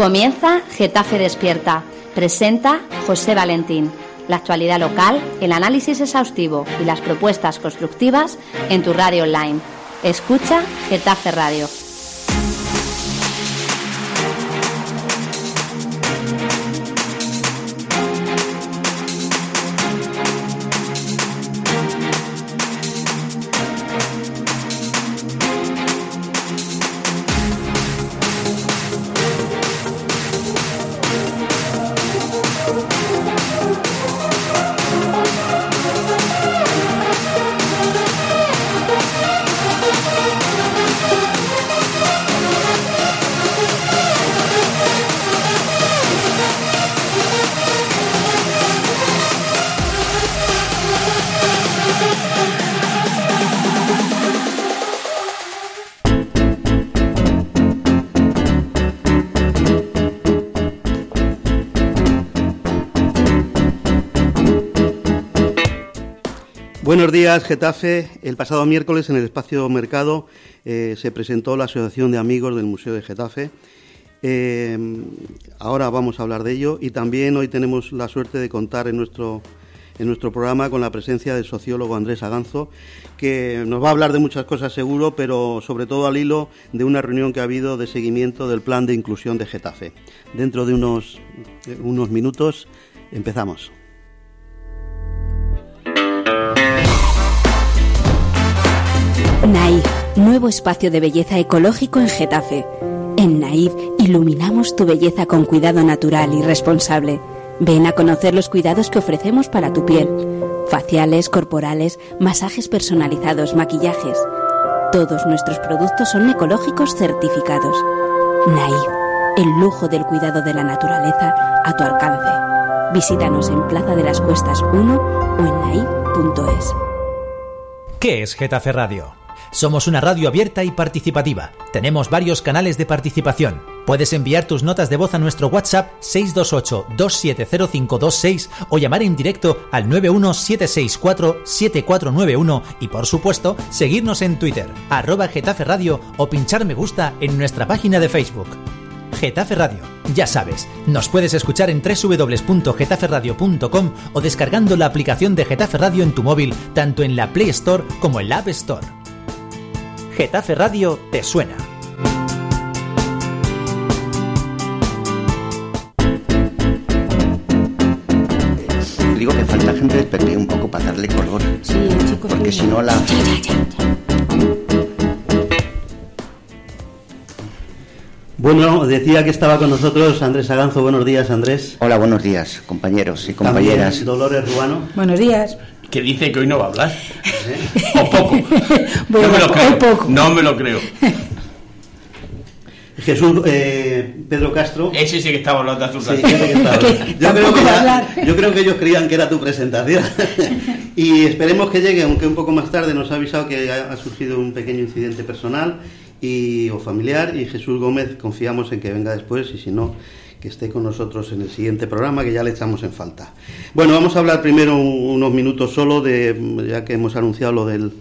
Comienza Getafe Despierta. Presenta José Valentín. La actualidad local, el análisis exhaustivo y las propuestas constructivas en tu radio online. Escucha Getafe Radio. Días, Getafe. El pasado miércoles en el espacio Mercado eh, se presentó la Asociación de Amigos del Museo de Getafe. Eh, ahora vamos a hablar de ello y también hoy tenemos la suerte de contar en nuestro, en nuestro programa con la presencia del sociólogo Andrés Aganzo, que nos va a hablar de muchas cosas seguro, pero sobre todo al hilo de una reunión que ha habido de seguimiento del plan de inclusión de Getafe. Dentro de unos, unos minutos empezamos. Naif, nuevo espacio de belleza ecológico en Getafe. En Naif iluminamos tu belleza con cuidado natural y responsable. Ven a conocer los cuidados que ofrecemos para tu piel. Faciales, corporales, masajes personalizados, maquillajes. Todos nuestros productos son ecológicos certificados. Naif, el lujo del cuidado de la naturaleza a tu alcance. Visítanos en Plaza de las Cuestas 1 o en naif.es. ¿Qué es Getafe Radio? Somos una radio abierta y participativa. Tenemos varios canales de participación. Puedes enviar tus notas de voz a nuestro WhatsApp 628-270526 o llamar en directo al 91764-7491 y por supuesto seguirnos en Twitter, arroba Getafe Radio o pinchar me gusta en nuestra página de Facebook. Getafe Radio. Ya sabes, nos puedes escuchar en www.getaferradio.com o descargando la aplicación de Getafe Radio en tu móvil, tanto en la Play Store como en la App Store. Getafe Radio te suena. Digo que falta gente del PP un poco para darle color. Sí, chicos. Porque si no la... Bueno, decía que estaba con nosotros Andrés Aganzo. Buenos días, Andrés. Hola, buenos días, compañeros y compañeras. También Dolores Ruano. Buenos días. Que dice que hoy no va a hablar. O poco. Bueno, no me lo creo. poco. No me lo creo. Jesús eh, Pedro Castro. Ese sí que estaba hablando de azul. Sí, ese que estaba. Creo que ya- yo creo que ellos creían que era tu presentación. y esperemos que llegue, aunque un poco más tarde nos ha avisado que ha, ha surgido un pequeño incidente personal y, o familiar. Y Jesús Gómez confiamos en que venga después y si no, que esté con nosotros en el siguiente programa que ya le echamos en falta. Bueno, vamos a hablar primero un- unos minutos solo de, ya que hemos anunciado lo del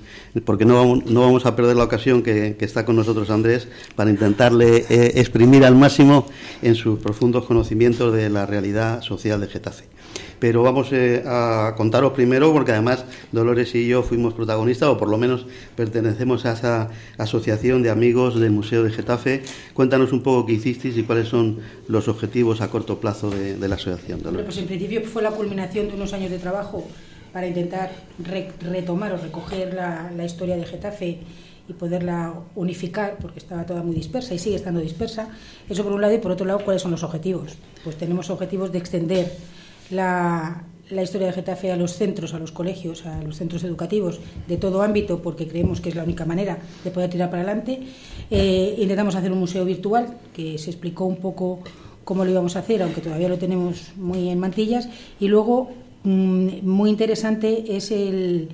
porque no vamos, no vamos a perder la ocasión que, que está con nosotros Andrés para intentarle eh, exprimir al máximo en sus profundos conocimientos de la realidad social de Getafe. Pero vamos eh, a contaros primero, porque además Dolores y yo fuimos protagonistas, o por lo menos pertenecemos a esa asociación de amigos del Museo de Getafe. Cuéntanos un poco qué hicisteis y cuáles son los objetivos a corto plazo de, de la asociación. Bueno, Dolores. pues en principio fue la culminación de unos años de trabajo para intentar re- retomar o recoger la, la historia de Getafe y poderla unificar, porque estaba toda muy dispersa y sigue estando dispersa. Eso por un lado y por otro lado, ¿cuáles son los objetivos? Pues tenemos objetivos de extender la, historia de Getafe a los centros, a los colegios, a los centros educativos de todo ámbito, porque creemos que es la única manera de poder tirar para adelante. Eh, intentamos hacer un museo virtual, que se explicó un poco cómo lo íbamos a hacer, aunque todavía lo tenemos muy en mantillas. Y luego, mm, muy interesante es el,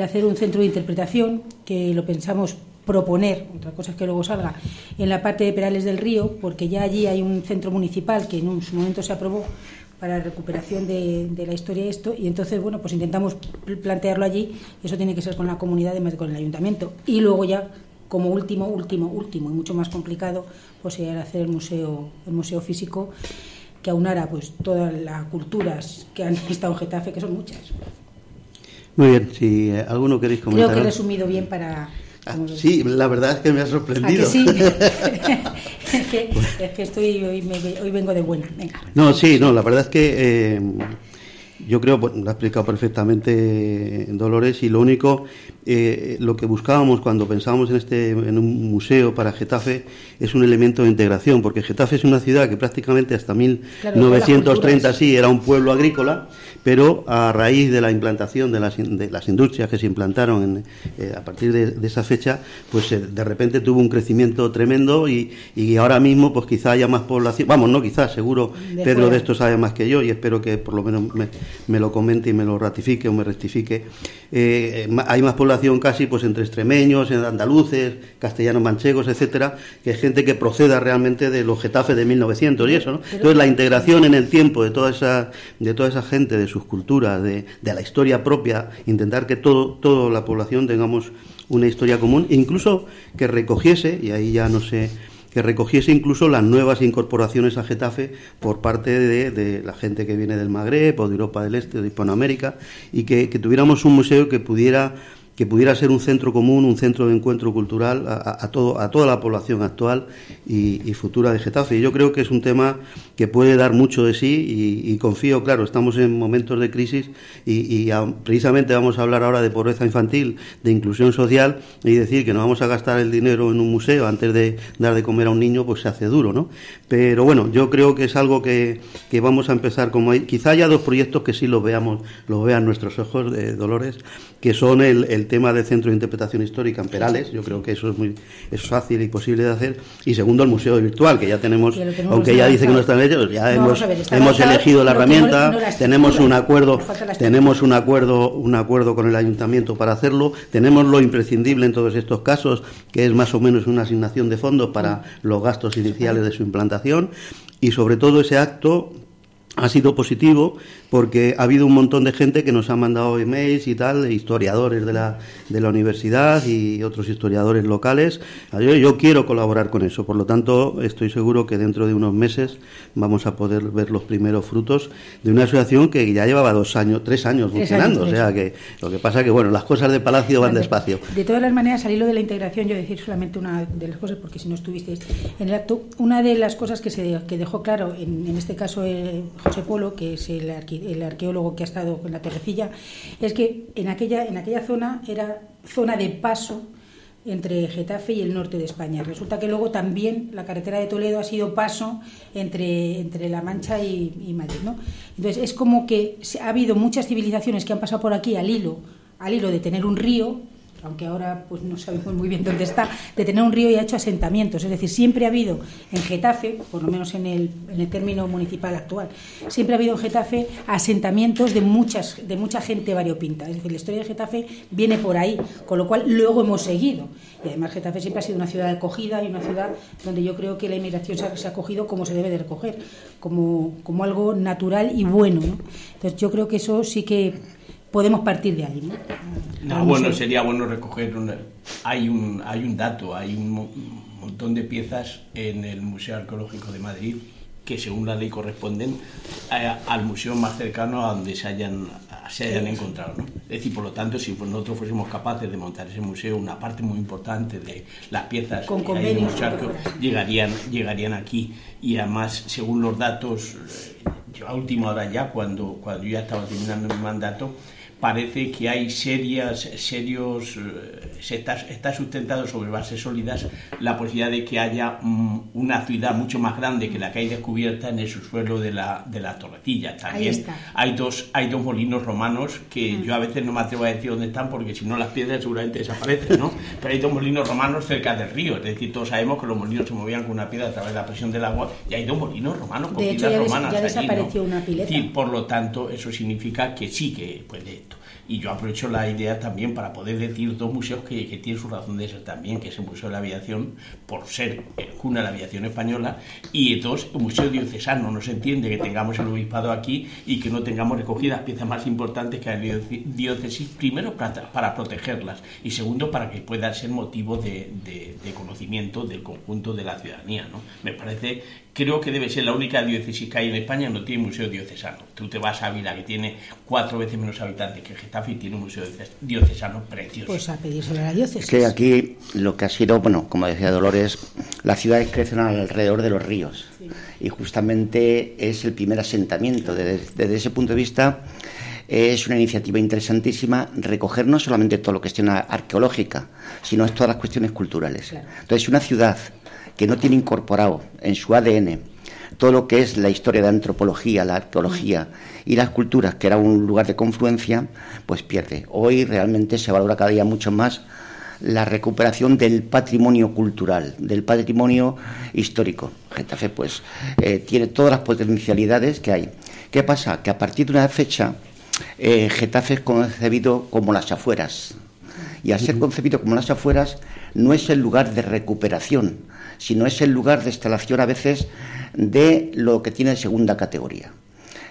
hacer un centro de interpretación, que lo pensamos proponer, otra cosa es que luego salga, en la parte de Perales del Río, porque ya allí hay un centro municipal que en su momento se aprobó para la recuperación de, de la historia de esto y entonces bueno pues intentamos pl- plantearlo allí y eso tiene que ser con la comunidad además de con el ayuntamiento y luego ya como último, último, último y mucho más complicado, pues sería hacer el museo, el museo físico que aunara pues todas las culturas que han estado en Getafe, que son muchas. Muy bien, si eh, alguno queréis comentar. Creo que he resumido bien para... Ah, sí, la verdad es que me ha sorprendido. ¿A que sí? es, que, es que estoy hoy, me, hoy vengo de buena. Venga. No, sí, no, la verdad es que eh, yo creo, pues, lo ha explicado perfectamente Dolores, y lo único, eh, lo que buscábamos cuando pensábamos en, este, en un museo para Getafe es un elemento de integración, porque Getafe es una ciudad que prácticamente hasta 1930 sí era un pueblo agrícola, pero a raíz de la implantación de las, de las industrias que se implantaron en, eh, a partir de, esa fecha, pues eh, de repente tuvo un crecimiento tremendo y, y, ahora mismo pues quizá haya más población, vamos, no quizás, seguro de Pedro fuera. de esto sabe más que yo y espero que por lo menos me, me lo comente y me lo ratifique o me rectifique. Eh, hay más población casi pues entre extremeños, andaluces, castellanos manchegos, etcétera, que gente que proceda realmente de los Getafe de 1900 y eso, ¿no? Entonces la integración en el tiempo de toda esa de toda esa gente, de sus culturas, de, de la historia propia, intentar que todo toda la población tengamos una historia común, incluso que recogiese, y ahí ya no sé que recogiese incluso las nuevas incorporaciones a Getafe por parte de, de, la gente que viene del Magreb o de Europa del Este de Hispanoamérica y que tuviéramos un museo que pudiera que pudiera ser un centro común, un centro de encuentro cultural a, todo, a toda la población actual y, futura de Getafe. Y yo creo que es un tema que puede dar mucho de sí y, confío, claro, estamos en momentos de crisis y, precisamente vamos a hablar ahora de pobreza infantil, de inclusión social y decir que no vamos a gastar el dinero en un museo antes de dar de comer a un niño, pues se hace duro, ¿no? Pero bueno, yo creo que es algo que, que vamos a empezar como hay. Quizá haya dos proyectos que sí los veamos, los vean nuestros ojos Dolores, que son el, el tema del Centro de Interpretación Histórica en Perales, yo creo que eso es muy es fácil y posible de hacer, y segundo el Museo Virtual, que ya tenemos, que tenemos aunque ya dice que no está en ellos, ya no, hemos, ver, hemos elegido la herramienta, no, no tenemos un acuerdo, tenemos un acuerdo, un acuerdo con el ayuntamiento para hacerlo, tenemos lo imprescindible en todos estos casos, que es más o menos una asignación de fondos para los gastos iniciales de su implantación, y sobre todo ese acto ha sido positivo porque ha habido un montón de gente que nos ha mandado emails y tal, historiadores de la, de la universidad y otros historiadores locales. Yo, yo, quiero colaborar con eso, por lo tanto estoy seguro que dentro de unos meses vamos a poder ver los primeros frutos de una asociación que ya llevaba dos años, tres años tres funcionando. Años, o sea que lo que pasa que bueno, las cosas de Palacio van despacio. De todas las maneras, al hilo de la integración, yo decir solamente una de las cosas, porque si no estuvisteis en el acto, una de las cosas que se que dejó claro, en, en este caso eh, José Polo, que es el el arqueólogo que ha estado en la Torrecilla, es que en aquella, en aquella zona era zona de paso entre Getafe y el norte de España. Resulta que luego también la carretera de Toledo ha sido paso entre, entre La Mancha y, y Madrid. ¿no? Entonces es como que ha habido muchas civilizaciones que han pasado por aquí al hilo, al hilo de tener un río, aunque ahora pues no sabemos muy bien dónde está, de tener un río y ha hecho asentamientos. Es decir, siempre ha habido en Getafe, por lo menos en el, en el término municipal actual, siempre ha habido en Getafe asentamientos de, muchas, de mucha gente variopinta. Es decir, la historia de Getafe viene por ahí, con lo cual luego hemos seguido. Y además Getafe siempre ha sido una ciudad acogida y una ciudad donde yo creo que la inmigración se ha, se ha acogido como se debe de recoger, como, como algo natural y bueno. ¿no? Entonces yo creo que eso sí que podemos partir de ahí. ¿no? No, bueno, sería bueno recoger. Una, hay, un, hay un dato, hay un montón de piezas en el Museo Arqueológico de Madrid que según la ley corresponden a, al museo más cercano a donde se hayan, se hayan encontrado. ¿no? Es decir, por lo tanto, si nosotros fuésemos capaces de montar ese museo, una parte muy importante de las piezas Con que hay en el museo llegarían, llegarían aquí. Y además, según los datos, yo a última hora ya, cuando, cuando yo ya estaba terminando mi mandato, parece que hay serias, serios, se está, está, sustentado sobre bases sólidas la posibilidad de que haya um, una ciudad mucho más grande que la que hay descubierta en el subsuelo de la, de la torrecilla. También hay dos, hay dos molinos romanos que mm. yo a veces no me atrevo a decir dónde están porque si no las piedras seguramente desaparecen, ¿no? Pero hay dos molinos romanos cerca del río, es decir, todos sabemos que los molinos se movían con una piedra a través de la presión del agua y hay dos molinos romanos con de piedras hecho, ya romanas. Ya desapareció allí, ¿no? una pileta. Sí, por lo tanto, eso significa que sí que puede y yo aprovecho la idea también para poder decir dos museos que que, que, tiene su razón de ser también, que es el Museo de la Aviación, por ser cuna de la aviación española, y dos, un museo diocesano. No se entiende que tengamos el obispado aquí y que no tengamos recogidas piezas más importantes que la diócesis, primero para, para protegerlas y segundo para que pueda ser motivo de, de, conocimiento del conjunto de la ciudadanía. ¿no? Me parece creo que debe ser la única diócesis que hay en España no tiene museo diocesano. Tú te vas a Ávila, que tiene cuatro veces menos habitantes que Getafe, y tiene un museo diocesano precioso. Pues a pedírselo a la diócesis. Es que aquí lo que ha sido, bueno, como decía Dolores, las ciudades crecen alrededor de los ríos. Y justamente es el primer asentamiento. Desde, ese punto de vista, es una iniciativa interesantísima recoger no solamente todo lo que es cuestión arqueológica, sino todas las cuestiones culturales. Entonces, una ciudad que no tiene incorporado en su ADN todo lo que es la historia de antropología, la arqueología y las culturas, que era un lugar de confluencia, pues pierde. Hoy realmente se valora cada día mucho más la recuperación del patrimonio cultural, del patrimonio histórico. Getafe, pues, eh, tiene todas las potencialidades que hay. ¿Qué pasa? Que a partir de una fecha, eh, Getafe es concebido como las afueras. Y al ser concebido como las afueras, no es el lugar de recuperación, sino es el lugar de instalación a veces de lo que tiene segunda categoría.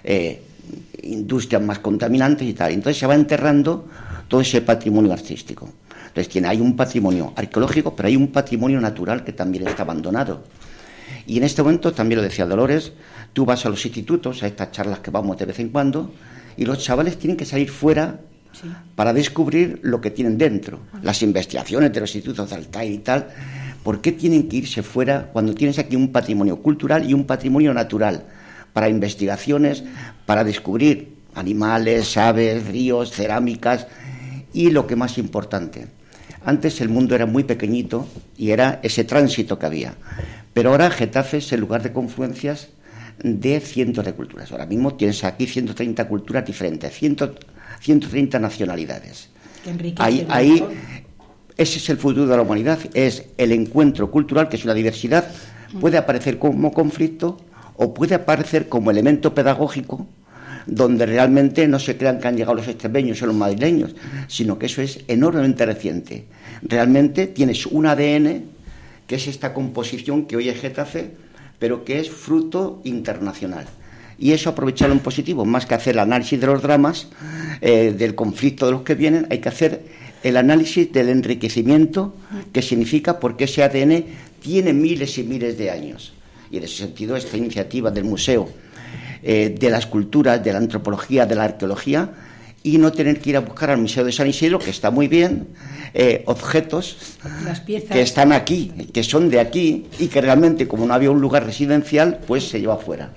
Eh, industrias más contaminantes y tal. Entonces se va enterrando todo ese patrimonio artístico. Entonces tiene, hay un patrimonio arqueológico, pero hay un patrimonio natural que también está abandonado. Y en este momento, también lo decía Dolores, tú vas a los institutos, a estas charlas que vamos de vez en cuando, y los chavales tienen que salir fuera para descubrir lo que tienen dentro. Las investigaciones de los institutos de Altair y tal ¿Por qué tienen que irse fuera cuando tienes aquí un patrimonio cultural y un patrimonio natural para investigaciones, para descubrir animales, aves, ríos, cerámicas y lo que más importante? Antes el mundo era muy pequeñito y era ese tránsito que había. Pero ahora Getafe es el lugar de confluencias de cientos de culturas. Ahora mismo tienes aquí 130 culturas diferentes, 130 nacionalidades. Ahí, ahí ese es el futuro de la humanidad, es el encuentro cultural, que es una diversidad, puede aparecer como conflicto o puede aparecer como elemento pedagógico donde realmente no se crean que han llegado los extremeños o los madrileños, sino que eso es enormemente reciente. Realmente tienes un ADN, que es esta composición que hoy es Getafe, pero que es fruto internacional. Y eso aprovecharlo en positivo, más que hacer el análisis de los dramas, eh, del conflicto de los que vienen, hay que hacer el análisis del enriquecimiento que significa porque ese ADN tiene miles y miles de años. Y en ese sentido, esta iniciativa del museo, eh, de las culturas, de la antropología, de la arqueología, y no tener que ir a buscar al Museo de San Isidro, que está muy bien, eh, objetos que están aquí, que son de aquí, y que realmente, como no había un lugar residencial, pues se lleva afuera.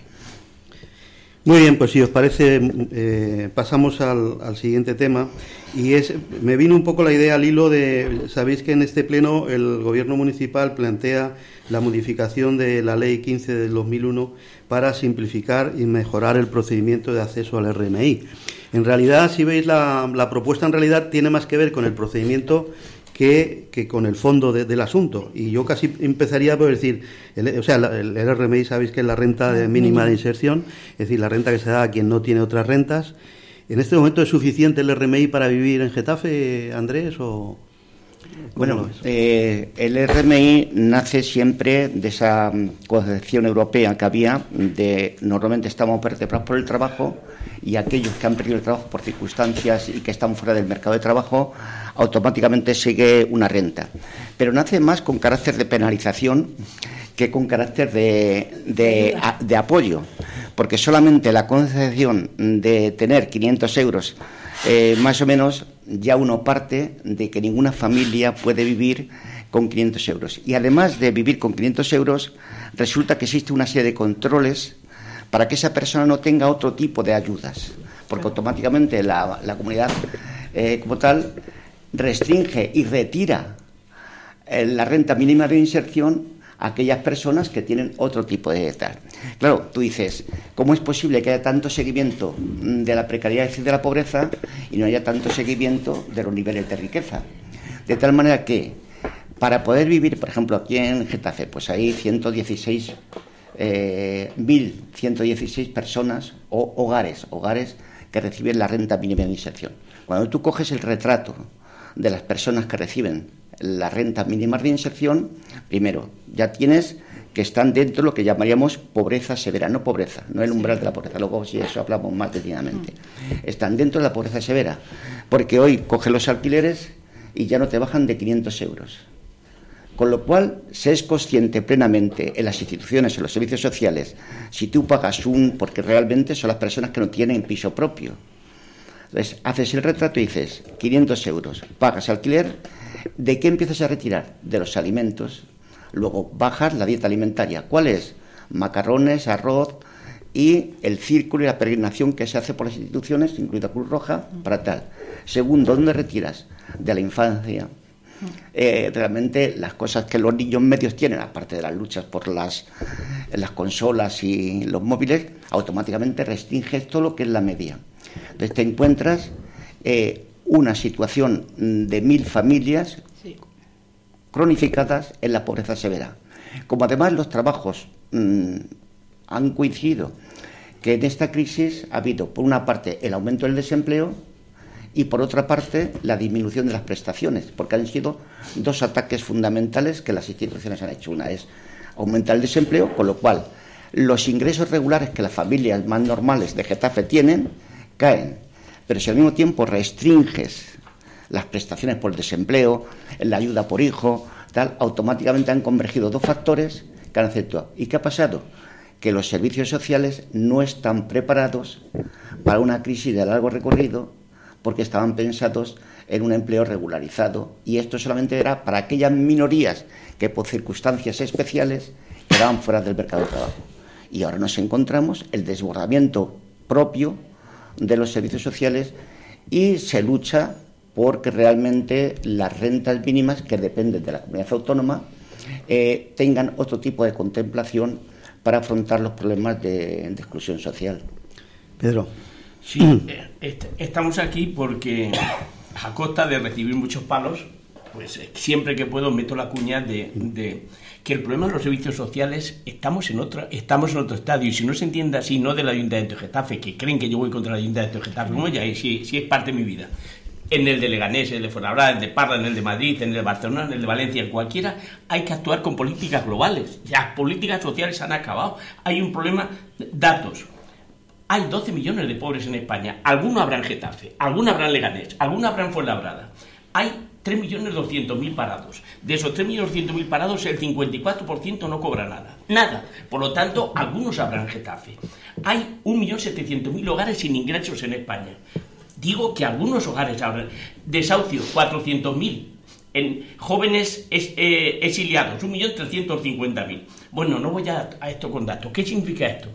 Muy bien, pues si os parece, eh, pasamos al, siguiente tema. Y es, me vino un poco la idea al hilo de, sabéis que en este pleno el gobierno municipal plantea la modificación de la ley 15 del 2001 para simplificar y mejorar el procedimiento de acceso al RMI. En realidad, si veis la, la propuesta, en realidad tiene más que ver con el procedimiento que, con el fondo del asunto. Y yo casi empezaría por decir, o sea, el, RMI sabéis que es la renta mínima de inserción, es decir, la renta que se da a quien no tiene otras rentas. ¿En este momento es suficiente el RMI para vivir en Getafe, Andrés? O, bueno, eh, el RMI nace siempre de esa mm, concepción europea que había de normalmente estamos vertebrados por el trabajo y aquellos que han perdido el trabajo por circunstancias y que están fuera del mercado de trabajo automáticamente sigue una renta. Pero nace más con carácter de penalización que con carácter de, de, apoyo, porque solamente la concepción de tener 500 euros eh, más o menos ya uno parte de que ninguna familia puede vivir con 500 euros. Y además de vivir con 500 euros, resulta que existe una serie de controles para que esa persona no tenga otro tipo de ayudas, porque automáticamente la, comunidad eh, como tal restringe y retira eh, la renta mínima de inserción aquellas personas que tienen otro tipo de tal. Claro, tú dices, ¿cómo es posible que haya tanto seguimiento de la precariedad y de la pobreza y no haya tanto seguimiento de los niveles de riqueza? De tal manera que para poder vivir, por ejemplo, aquí en Getafe, pues hay 116 eh, 1.116 personas o hogares, hogares que reciben la renta mínima de inserción. Cuando tú coges el retrato de las personas que reciben la renta mínima de inserción, primero, ya tienes que están dentro de lo que llamaríamos pobreza severa, no pobreza, no el umbral de la pobreza, luego si eso hablamos más detenidamente. Están dentro de la pobreza severa, porque hoy coge los alquileres y ya no te bajan de 500 euros. Con lo cual, se es consciente plenamente en las instituciones, en los servicios sociales, si tú pagas un, porque realmente son las personas que no tienen piso propio. Entonces, haces el retrato y dices, 500 euros, pagas alquiler, ¿de qué empiezas a retirar? De los alimentos. Luego bajas la dieta alimentaria. ¿Cuál es? Macarrones, arroz y el círculo y la peregrinación que se hace por las instituciones, incluida Cruz Roja, para tal. Segundo, ¿dónde retiras? De la infancia, eh, realmente las cosas que los niños medios tienen, aparte de las luchas por las, las consolas y los móviles, automáticamente restringes todo lo que es la media. Entonces te encuentras eh, una situación de mil familias cronificadas en la pobreza severa. Como además los trabajos mm, han coincidido que en esta crisis ha habido, por una parte, el aumento del desempleo, y por otra parte la disminución de las prestaciones, porque han sido dos ataques fundamentales que las instituciones han hecho. Una es aumentar el desempleo, con lo cual los ingresos regulares que las familias más normales de Getafe tienen caen. Pero si al mismo tiempo restringes las prestaciones por desempleo, la ayuda por hijo, tal, automáticamente han convergido dos factores que han aceptado. ¿Y qué ha pasado? Que los servicios sociales no están preparados para una crisis de largo recorrido porque estaban pensados en un empleo regularizado y esto solamente era para aquellas minorías que por circunstancias especiales quedaban fuera del mercado de trabajo. Y ahora nos encontramos el desbordamiento propio de los servicios sociales y se lucha porque realmente las rentas mínimas que dependen de la comunidad autónoma eh, tengan otro tipo de contemplación para afrontar los problemas de exclusión social. Pedro. Sí, eh, estamos aquí porque a costa de recibir muchos palos, pues eh, siempre que puedo meto la cuña de, que el problema de los servicios sociales estamos en otra estamos en otro estadio y si no se entiende así no del Ayuntamiento de Getafe que creen que yo voy contra el Ayuntamiento de Getafe como ya si, si es parte de mi vida en el de Leganés, en el de Fuenlabrada, en el de Parra, en el de Madrid, en el de Barcelona, en el de Valencia, en cualquiera, hay que actuar con políticas globales. Las políticas sociales han acabado. Hay un problema, datos, hay 12 millones de pobres en España. Algunos habrán Getafe, algunos habrán Leganés, algunos habrán Fuenlabrada. Hay 3.200.000 parados. De esos 3.200.000 parados, el 54% no cobra nada. Nada. Por lo tanto, algunos habrán Getafe. Hay 1.700.000 hogares sin ingresos en España. Digo que algunos hogares habrán. Desahucios, 400.000. En jóvenes eh, exiliados, 1.350.000. Bueno, no voy a esto con datos. ¿Qué significa esto?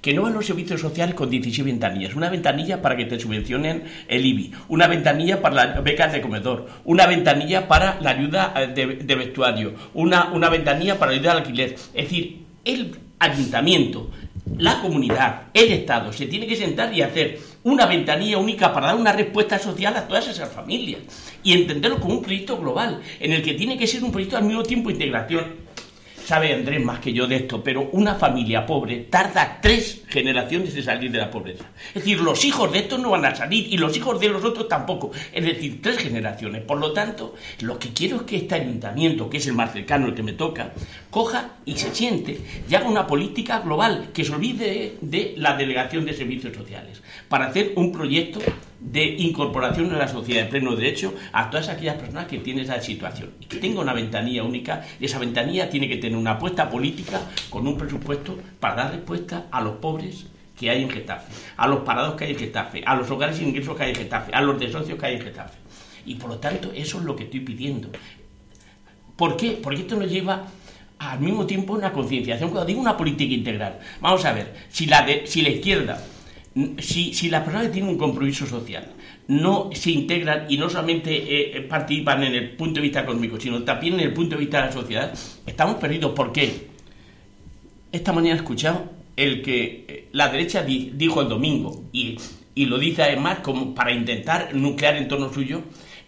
Que no van los servicios sociales con 16 ventanillas. Una ventanilla para que te subvencionen el IBI, una ventanilla para las becas de comedor, una ventanilla para la ayuda eh, de, vestuario, una, una ventanilla para la ayuda al alquiler. Es decir, el ayuntamiento, la comunidad, el Estado, se tiene que sentar y hacer una ventanilla única para dar una respuesta social a todas esas familias y entenderlo como un proyecto global, en el que tiene que ser un proyecto al mismo tiempo de integración sabe Andrés más que yo de esto, pero una familia pobre tarda tres generaciones de salir de la pobreza. Es decir, los hijos de estos no van a salir y los hijos de los otros tampoco. Es decir, tres generaciones. Por lo tanto, lo que quiero es que este ayuntamiento, que es el más cercano, el que me toca, coja y se siente y haga una política global que se olvide de la delegación de servicios sociales para hacer un proyecto de incorporación en la sociedad de pleno derecho a todas aquellas personas que tienen esa situación. Que tenga una ventanilla única y esa ventanilla tiene que tener una apuesta política con un presupuesto para dar respuesta a los pobres que hay en Getafe, a los parados que hay en Getafe, a los hogares sin ingresos que hay en Getafe, a los desocios que hay en Getafe. Y por lo tanto, eso es lo que estoy pidiendo. ¿Por qué? Porque esto nos lleva al mismo tiempo una concienciación. Cuando digo una política integral, vamos a ver, si la, de, si la izquierda si, si las personas tienen un compromiso social no se integran y no solamente eh, eh, participan en el punto de vista económico, sino también en el punto de vista de la sociedad, estamos perdidos. ¿Por qué? Esta mañana he escuchado el que eh, la derecha dijo el domingo, y, y, lo dice además como para intentar nuclear en torno suyo,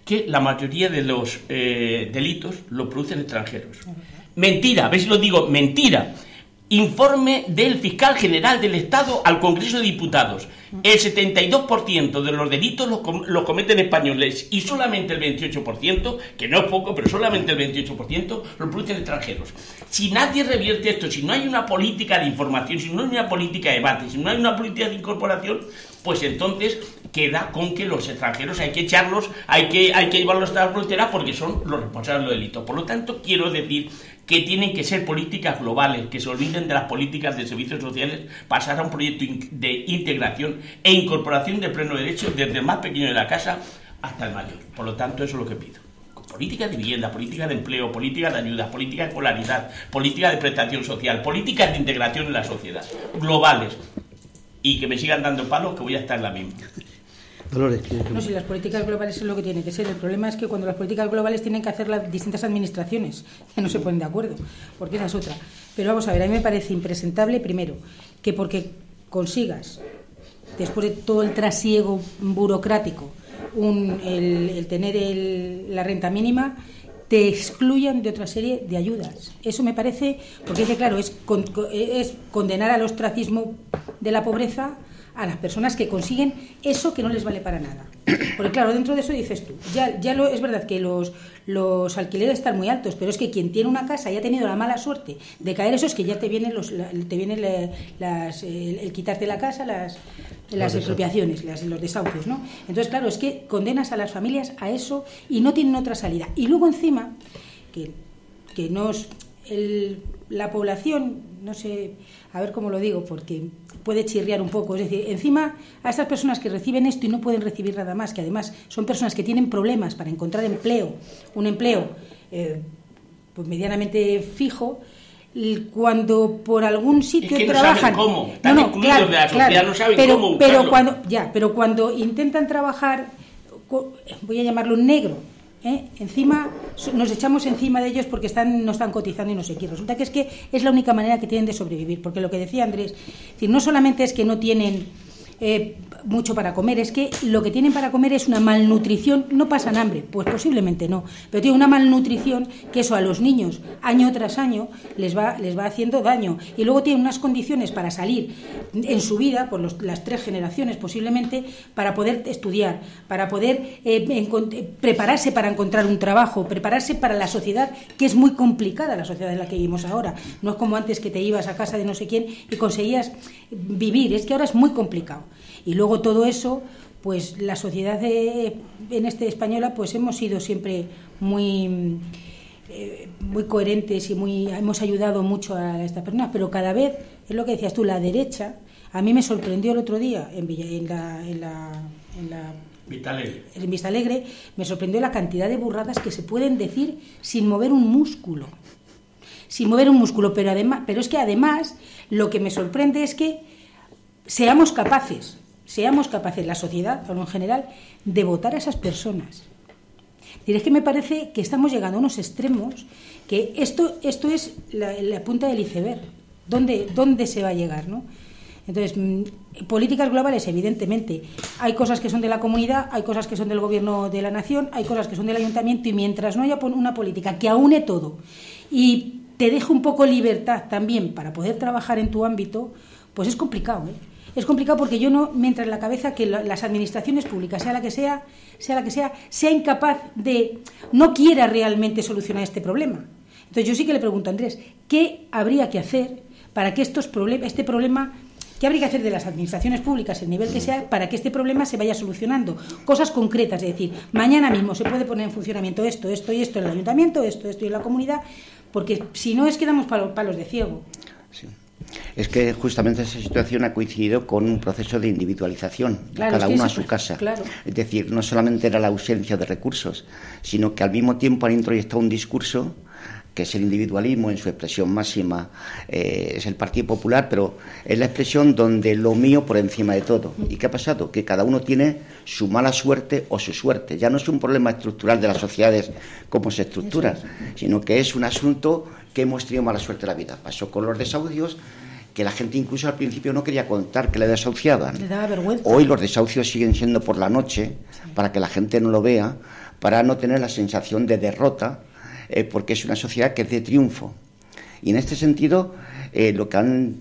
que la mayoría de los delitos lo producen extranjeros. Mentira, ¿ves si lo digo? Mentira Informe del fiscal general del Estado al Congreso de Diputados. El 72% de los delitos los, cometen españoles y solamente el 28%, que no es poco, pero solamente el 28% los producen extranjeros. Si nadie revierte esto, si no hay una política de información, si no hay una política de debate, si no hay una política de incorporación, pues entonces queda con que los extranjeros hay que echarlos, hay que, hay que llevarlos hasta la frontera porque son los responsables del delito. Por lo tanto, quiero decir que tienen que ser políticas globales, que se olviden de las políticas de servicios sociales, pasar a un proyecto de integración e incorporación de pleno derecho desde el más pequeño de la casa hasta el mayor. Por lo tanto, eso es lo que pido. Política de vivienda, política de empleo, política de ayuda, política de escolaridad, política de prestación social, políticas de integración en la sociedad, globales. Y que me sigan dando palos, que voy a estar en la misma. No, si las políticas globales es lo que tiene que ser. El problema es que cuando las políticas globales tienen que hacer las distintas administraciones, que no se ponen de acuerdo, porque esa es otra. Pero vamos a ver, a mí me parece impresentable, primero, que porque consigas, después de todo el trasiego burocrático, el, tener la renta mínima, te excluyan de otra serie de ayudas. Eso me parece, porque es que, claro, es, es condenar al ostracismo de la pobreza a las personas que consiguen eso que no les vale para nada. Porque claro, dentro de eso dices tú, ya, ya lo, es verdad que los, los alquileres están muy altos, pero es que quien tiene una casa y ha tenido la mala suerte de caer eso es que ya te vienen los, te vienen las, el, quitarte la casa, las, las expropiaciones, las, los desahucios, ¿no? Entonces, claro, es que condenas a las familias a eso y no tienen otra salida. Y luego encima, que, que nos, el, la población, no sé, a ver cómo lo digo, porque puede chirriar un poco. Es decir, encima a estas personas que reciben esto y no pueden recibir nada más, que además son personas que tienen problemas para encontrar empleo, un empleo eh, pues medianamente fijo, cuando por algún sitio es que trabajan no saben cómo. Están no, excluidos de la sociedad no saben pero, cómo pero cuando ya pero cuando intentan trabajar voy a llamarlo negro ¿eh? encima nos echamos encima de ellos porque están, no están cotizando y no sé qué. Resulta que es que es la única manera que tienen de sobrevivir, porque lo que decía Andrés, no solamente es que no tienen eh, mucho para comer, es que lo que tienen para comer es una malnutrición, no pasan hambre, pues posiblemente no, pero tiene una malnutrición que eso a los niños año tras año les va, les va haciendo daño. Y luego tienen unas condiciones para salir en su vida, por las tres generaciones posiblemente, para poder estudiar, para poder eh, prepararse para encontrar un trabajo, prepararse para la sociedad, que es muy complicada la sociedad en la que vivimos ahora, no es como antes que te ibas a casa de no sé quién y conseguías vivir, es que ahora es muy complicado. Y luego todo eso, pues la sociedad en este española, pues hemos sido siempre muy eh, muy coherentes y muy hemos ayudado mucho a estas personas, pero cada vez es lo que decías tú, la derecha. A mí me sorprendió el otro día en, en la, en la, en la en Vista Alegre, me sorprendió la cantidad de burradas que se pueden decir sin mover un músculo. Sin mover un músculo, pero además, pero es que además lo que me sorprende es que seamos capaces seamos capaces, la sociedad, en general, de votar a esas personas. Es que me parece que estamos llegando a unos extremos que esto, esto es la, punta del iceberg. ¿Dónde, ¿Dónde se va a llegar? ¿no? Entonces, mm, políticas globales, evidentemente. Hay cosas que son de la comunidad, hay cosas que son del gobierno de la nación, hay cosas que son del ayuntamiento, y mientras no haya una política que aúne todo y te deje un poco libertad también para poder trabajar en tu ámbito, pues es complicado. ¿eh? Es complicado porque yo no mientras en la cabeza que las administraciones públicas, sea la que sea, sea la que sea, sea incapaz de, no quiera realmente solucionar este problema. Entonces yo sí que le pregunto a Andrés, ¿qué habría que hacer para que estos este problema, qué habría que hacer de las administraciones públicas, el nivel que sea, para que este problema se vaya solucionando? Cosas concretas, es decir, mañana mismo se puede poner en funcionamiento esto, esto y esto en el ayuntamiento, esto, esto y en la comunidad, porque si no es que damos palos de ciego. Sí es que justamente esa situación ha coincidido con un proceso de individualización, cada uno a su casa. Es decir, no solamente era la ausencia de recursos, sino que al mismo tiempo han introyectado un discurso que es el individualismo en su expresión máxima, eh, es el Partido Popular, pero es la expresión donde lo mío por encima de todo. ¿Y qué ha pasado? Que cada uno tiene su mala suerte o su suerte. Ya no es un problema estructural de las sociedades como se estructuran, sino que es un asunto que hemos tenido mala suerte en la vida. Pasó con los desahucios, que la gente incluso al principio no quería contar que le desahuciaban. Le daba vergüenza. Hoy los desahucios siguen siendo por la noche, para que la gente no lo vea, para no tener la sensación de derrota, eh, porque es una sociedad que es de triunfo. Y en este sentido, eh, lo que han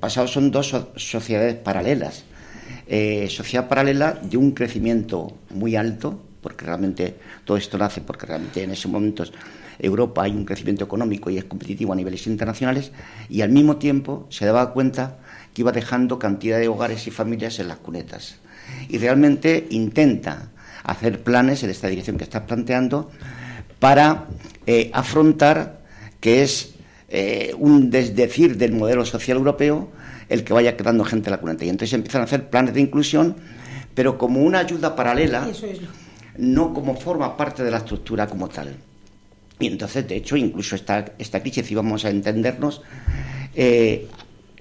pasado son dos sociedades paralelas. Eh, sociedad paralela de un crecimiento muy alto, porque realmente todo esto nace porque realmente en ese momento Europa hay un crecimiento económico y es competitivo a niveles internacionales, y al mismo tiempo se daba cuenta que iba dejando cantidad de hogares y familias en las cunetas. Y realmente intenta hacer planes en esta dirección que estás planteando para eh, afrontar que es eh, un desdecir del modelo social europeo el que vaya quedando gente en la cuneta. Y entonces empiezan a hacer planes de inclusión, pero como una ayuda paralela, no como forma parte de la estructura como tal. Y entonces, de hecho, incluso esta, esta crisis, si vamos a entendernos, eh,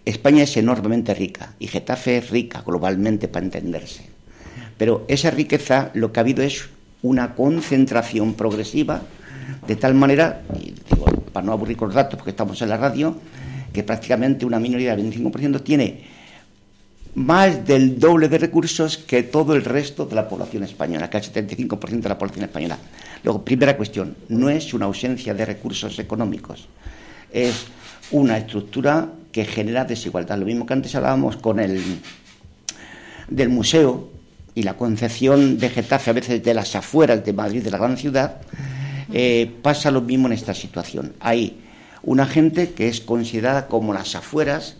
España es enormemente rica y Getafe es rica globalmente para entenderse. Pero esa riqueza lo que ha habido es una concentración progresiva de tal manera, y digo, para no aburrir con los datos porque estamos en la radio, que prácticamente una minoría del 25% tiene más del doble de recursos que todo el resto de la población española, que el 75% de la población española. Luego, primera cuestión, no es una ausencia de recursos económicos, es una estructura que genera desigualdad. Lo mismo que antes hablábamos con el del museo y la concepción de Getafe a veces de las afueras de Madrid, de la gran ciudad, eh, pasa lo mismo en esta situación. Hay una gente que es considerada como las afueras,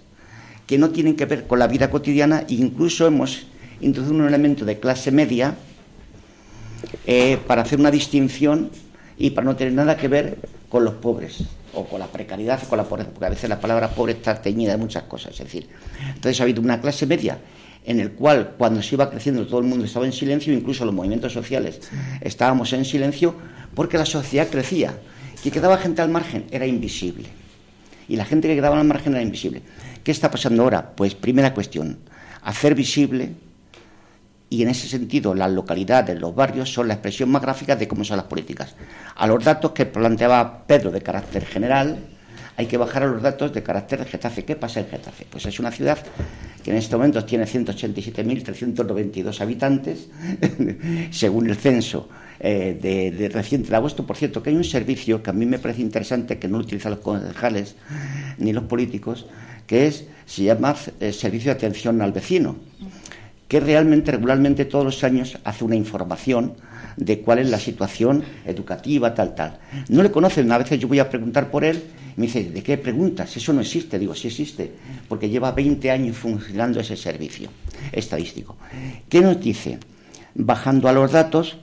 que no tienen que ver con la vida cotidiana e incluso hemos introducido un elemento de clase media eh, para hacer una distinción y para no tener nada que ver con los pobres o con la precariedad o con la pobreza, porque a veces la palabra pobre está teñida de muchas cosas. Es decir, entonces ha habido una clase media en el cual cuando se iba creciendo todo el mundo estaba en silencio, incluso los movimientos sociales estábamos en silencio, porque la sociedad crecía. Y quedaba gente al margen era invisible. Y la gente que quedaba al margen era invisible. ¿Qué está pasando ahora? Pues primera cuestión, hacer visible y en ese sentido las localidades, los barrios son la expresión más gráfica de cómo son las políticas. A los datos que planteaba Pedro de carácter general, hay que bajar a los datos de carácter de Getafe. ¿Qué pasa en Getafe? Pues es una ciudad que en este momento tiene 187.392 habitantes, según el censo eh, de, reciente de agosto. Por cierto, que hay un servicio que a mí me parece interesante, que no utilizan los concejales ni los políticos, que es se llama eh, Servicio de Atención al Vecino que realmente regularmente todos los años hace una información de cuál es la situación educativa, tal, tal. No le conocen, a veces yo voy a preguntar por él me dice, ¿de qué preguntas? Eso no existe. Digo, sí existe, porque lleva 20 años funcionando ese servicio estadístico. ¿Qué nos dice? Bajando a los datos,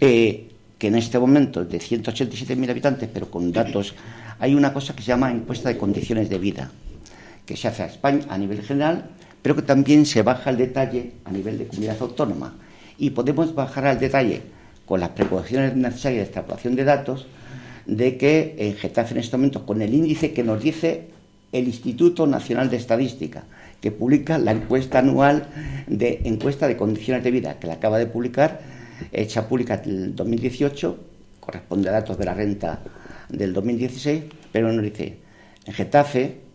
eh, que en este momento de 187.000 habitantes, pero con datos, hay una cosa que se llama encuesta de condiciones de vida, que se hace a España a nivel general pero que también se baja el detalle a nivel de comunidad autónoma. Y podemos bajar al detalle con las precauciones necesarias de extrapolación de datos de que en Getafe en este momento, con el índice que nos dice el Instituto Nacional de Estadística, que publica la encuesta anual de encuesta de condiciones de vida, que la acaba de publicar, hecha pública en el 2018, corresponde a datos de la renta del 2016, pero nos dice, en Getafe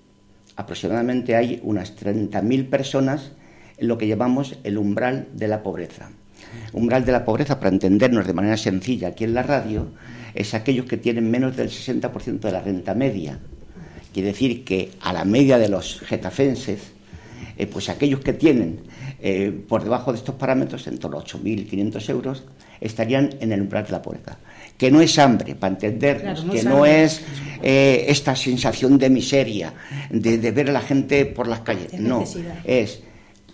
aproximadamente hay unas 30.000 personas en lo que llamamos el umbral de la pobreza. Umbral de la pobreza, para entendernos de manera sencilla aquí en la radio, es aquellos que tienen menos del 60% de la renta media. Quiere decir que a la media de los getafenses, eh, pues aquellos que tienen eh, por debajo de estos parámetros, en torno a 8.500 euros, estarían en el umbral de la pobreza que no es hambre, para entendernos, que no es eh, esta sensación de miseria, de, ver a la gente por las calles, no, es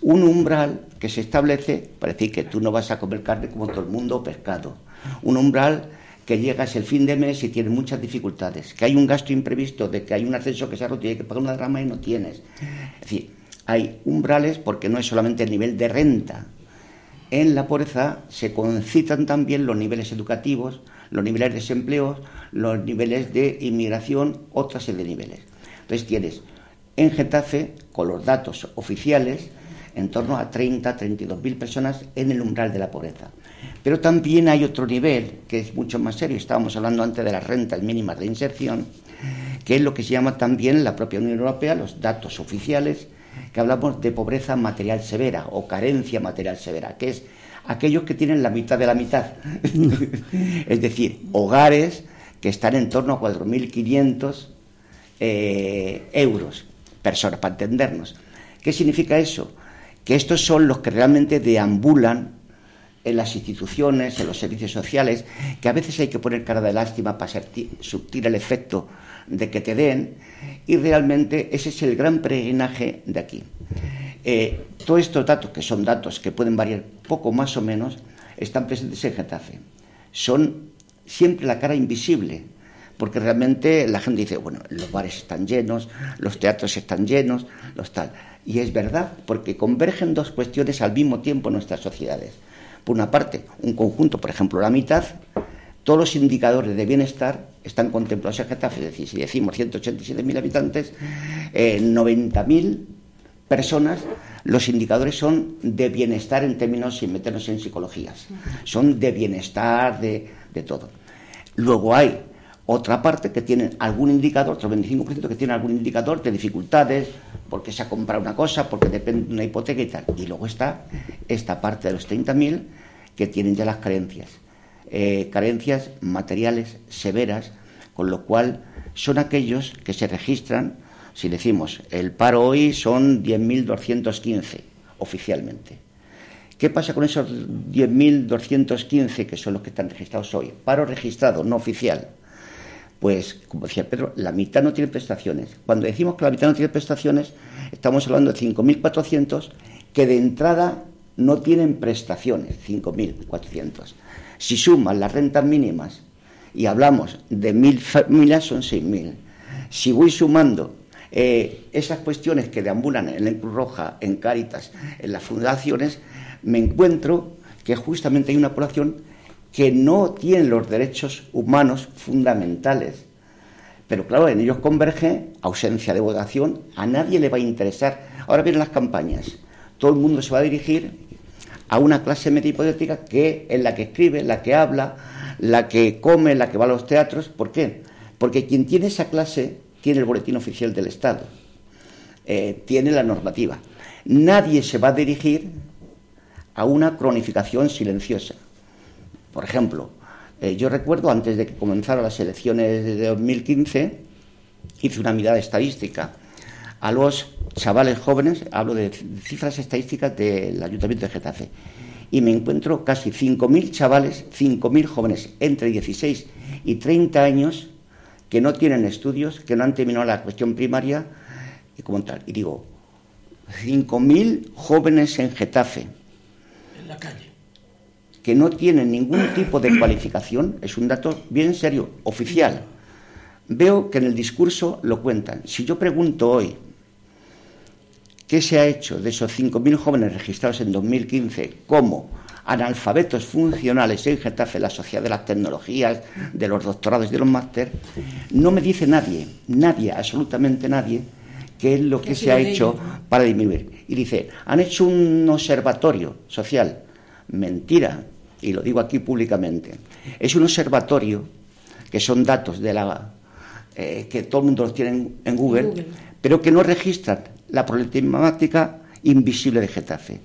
un umbral que se establece para decir que tú no vas a comer carne como todo el mundo o pescado, un umbral que llegas el fin de mes y tienes muchas dificultades, que hay un gasto imprevisto, de que hay un ascenso que se ha roto y hay que pagar una rama y no tienes. Es decir, hay umbrales porque no es solamente el nivel de renta. En la pobreza se concitan también los niveles educativos, los niveles de desempleo, los niveles de inmigración, otra serie de niveles. Entonces tienes en Getafe, con los datos oficiales, en torno a 30, 32 mil personas en el umbral de la pobreza. Pero también hay otro nivel que es mucho más serio. Estábamos hablando antes de las rentas mínimas de inserción, que es lo que se llama también la propia Unión Europea, los datos oficiales, que hablamos de pobreza material severa o carencia material severa, que es aquellos que tienen la mitad de la mitad. es decir, hogares que están en torno a 4.500 eh, euros, personas, para entendernos. ¿Qué significa eso? Que estos son los que realmente deambulan en las instituciones, en los servicios sociales, que a veces hay que poner cara de lástima para subtir el efecto de que te den, y realmente ese es el gran peregrinaje de aquí. Eh, todos estos datos, que son datos que pueden variar poco más o menos, están presentes en Getafe. Son siempre la cara invisible, porque realmente la gente dice, bueno, los bares están llenos, los teatros están llenos, los tal. Y es verdad, porque convergen dos cuestiones al mismo tiempo en nuestras sociedades. Por una parte, un conjunto, por ejemplo, la mitad, todos los indicadores de bienestar están contemplados en Getafe, es decir, si decimos 187.000 habitantes, eh, 90.000 personas, los indicadores son de bienestar en términos, sin meternos en psicologías, son de bienestar, de, de todo. Luego hay otra parte que tiene algún indicador, otro 25% que tiene algún indicador de dificultades, porque se ha comprado una cosa, porque depende de una hipoteca y tal. Y luego está esta parte de los 30.000 que tienen ya las carencias. Eh, carencias materiales severas, con lo cual son aquellos que se registran, si decimos, el paro hoy son 10.215 oficialmente. ¿Qué pasa con esos 10.215 que son los que están registrados hoy? Paro registrado, no oficial pues, como decía Pedro, la mitad no tiene prestaciones. Cuando decimos que la mitad no tiene prestaciones, estamos hablando de 5.400 que de entrada no tienen prestaciones, 5.400. Si suman las rentas mínimas y hablamos de 1.000 familias, son 6.000. Si voy sumando eh, esas cuestiones que deambulan en la Cruz Roja, en Cáritas, en las fundaciones, me encuentro que justamente hay una población que no tienen los derechos humanos fundamentales. Pero claro, en ellos converge ausencia de votación, a nadie le va a interesar. Ahora vienen las campañas, todo el mundo se va a dirigir a una clase media hipotética que es la que escribe, la que habla, la que come, la que va a los teatros. ¿Por qué? Porque quien tiene esa clase tiene el boletín oficial del Estado, eh, tiene la normativa. Nadie se va a dirigir a una cronificación silenciosa. Por ejemplo, eh, yo recuerdo antes de que comenzaran las elecciones de 2015, hice una mirada estadística a los chavales jóvenes, hablo de cifras estadísticas del Ayuntamiento de Getafe, y me encuentro casi 5.000 chavales, 5.000 jóvenes entre 16 y 30 años que no tienen estudios, que no han terminado la cuestión primaria y como tal. Y digo, 5.000 jóvenes en Getafe. En la calle que no tienen ningún tipo de cualificación, es un dato bien serio, oficial. Veo que en el discurso lo cuentan. Si yo pregunto hoy qué se ha hecho de esos 5.000 jóvenes registrados en 2015 como analfabetos funcionales en Getafe, la sociedad de las tecnologías, de los doctorados y de los máster, no me dice nadie, nadie, absolutamente nadie, qué es lo que se ha hecho para disminuir. Y dice, han hecho un observatorio social mentira, y lo digo aquí públicamente. Es un observatorio que son datos de la eh, que todo el mundo los tiene en, Google, pero que no registran la problemática invisible de Getafe,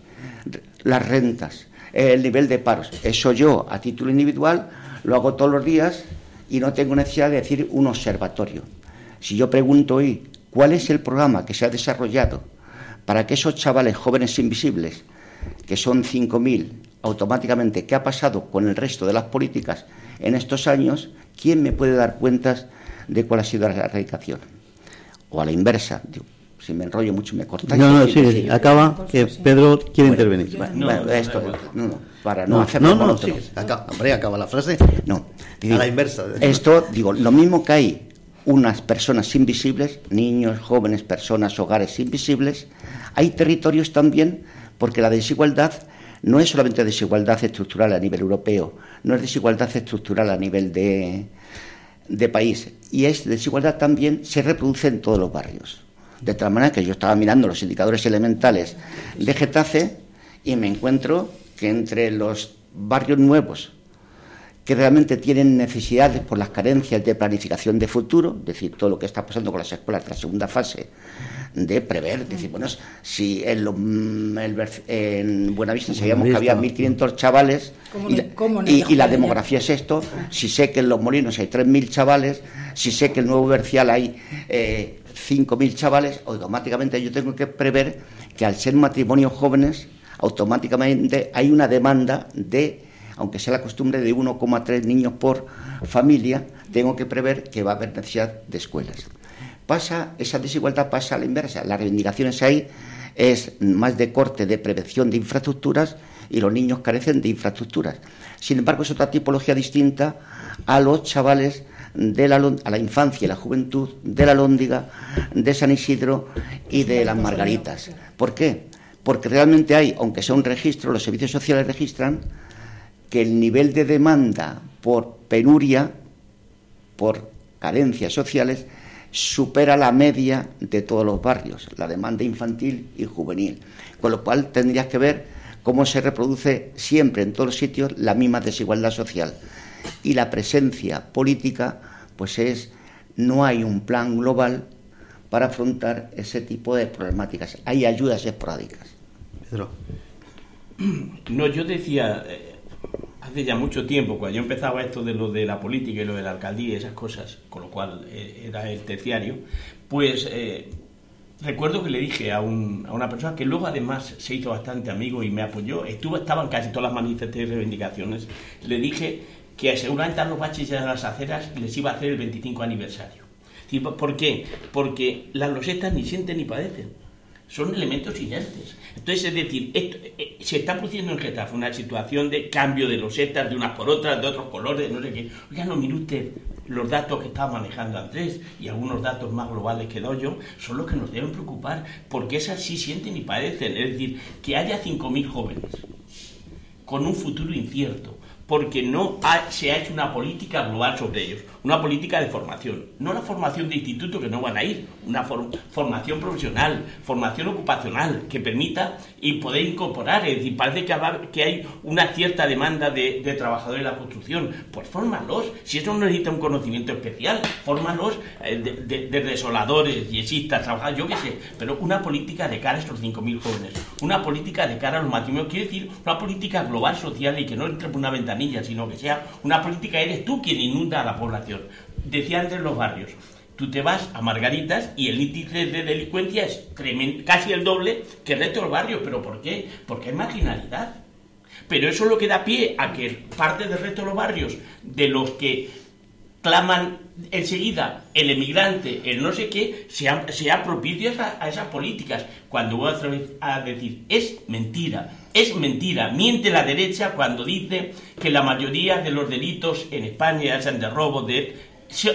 las rentas, el nivel de paros. Eso yo, a título individual, lo hago todos los días y no tengo necesidad de decir un observatorio. Si yo pregunto hoy cuál es el programa que se ha desarrollado para que esos chavales jóvenes invisibles, que son 5.000, automáticamente qué ha pasado con el resto de las políticas en estos años, ¿quién me puede dar cuentas de cuál ha sido la erradicación? O a la inversa, si me enrollo mucho me cortáis. No, no, sí, acaba, que Pedro quiere intervenir. no, esto, no, no, para no, hacer No, no, sí, acaba, hombre, acaba la frase. No, a la inversa. Esto, digo, lo mismo que hay unas personas invisibles, niños, jóvenes, personas, hogares invisibles, hay territorios también, porque la desigualdad no es solamente desigualdad estructural a nivel europeo, no es desigualdad estructural a nivel de, de país, y es desigualdad también, se reproduce en todos los barrios. De tal manera que yo estaba mirando los indicadores elementales de Getafe y me encuentro que entre los barrios nuevos que realmente tienen necesidades por las carencias de planificación de futuro, es decir, todo lo que está pasando con las escuelas de la segunda fase de prever, decir, bueno, si en, en Buenavista sabíamos que había 1.500 chavales y, la demografía es esto, si sé que en Los Molinos hay 3.000 chavales, si sé que en Nuevo Bercial hay eh, 5.000 chavales, automáticamente yo tengo que prever que al ser matrimonios jóvenes, automáticamente hay una demanda de, aunque sea la costumbre de 1,3 niños por familia, tengo que prever que va a haber necesidad de escuelas. Pasa, esa desigualdad pasa a la inversa. Las reivindicaciones ahí es más de corte de prevención de infraestructuras y los niños carecen de infraestructuras. Sin embargo, es otra tipología distinta a los chavales de la, la infancia y la juventud de la Lóndiga, de San Isidro y de las Margaritas. ¿Por qué? Porque realmente hay, aunque sea un registro, los servicios sociales registran que el nivel de demanda por penuria, por carencias sociales, supera la media de todos los barrios, la demanda infantil y juvenil. Con lo cual tendrías que ver cómo se reproduce siempre en todos los sitios la misma desigualdad social y la presencia política, pues es, no hay un plan global para afrontar ese tipo de problemáticas. Hay ayudas esporádicas. Pedro. No, yo decía, eh, hace ya mucho tiempo, cuando yo empezaba esto de lo de la política y lo de la alcaldía y esas cosas, con lo cual eh, era el terciario, pues eh, recuerdo que le dije a, un, a, una persona que luego además se hizo bastante amigo y me apoyó, estuvo, estaban casi todas las manifestaciones y reivindicaciones, le dije que seguramente a los baches y a las aceras les iba a hacer el 25 aniversario. ¿Por qué? Porque las losetas ni sienten ni padecen. Son elementos inertes. Entonces, es decir, eh, se está produciendo en Getafe una situación de cambio de losetas de unas por otras, de otros colores, no sé qué. Oiga, no, mire usted, los datos que estaba manejando Andrés y algunos datos más globales que doy yo son los que nos deben preocupar, porque esas sí sienten y padecen. Es decir, que haya 5.000 jóvenes con un futuro incierto, porque no se ha hecho una política global sobre ellos, una política de formación, no la formación de instituto que no van a ir, una formación profesional, formación ocupacional que permita y poder incorporar, es decir, parece que, hay una cierta demanda de, trabajadores de la construcción, pues fórmalos, si eso no necesita un conocimiento especial, fórmalos eh, de, de, yesistas, trabajadores, yo qué sé, pero una política de cara a estos 5.000 jóvenes, una política de cara a los matrimonios, quiere decir una política global social y que no entre por una ventana sino que sea una política, eres tú quien inunda a la población. Decía antes los barrios, tú te vas a Margaritas y el índice de delincuencia es casi el doble que el resto del barrio. ¿Pero por qué? Porque hay marginalidad. Pero eso lo que da pie a que parte del resto de los barrios, de los que claman enseguida el emigrante, el no sé qué, sea, sea propicio a, esas políticas. Cuando voy a, a decir, es mentira, es mentira, miente la derecha cuando dice que la mayoría de los delitos en España, sean de robo, de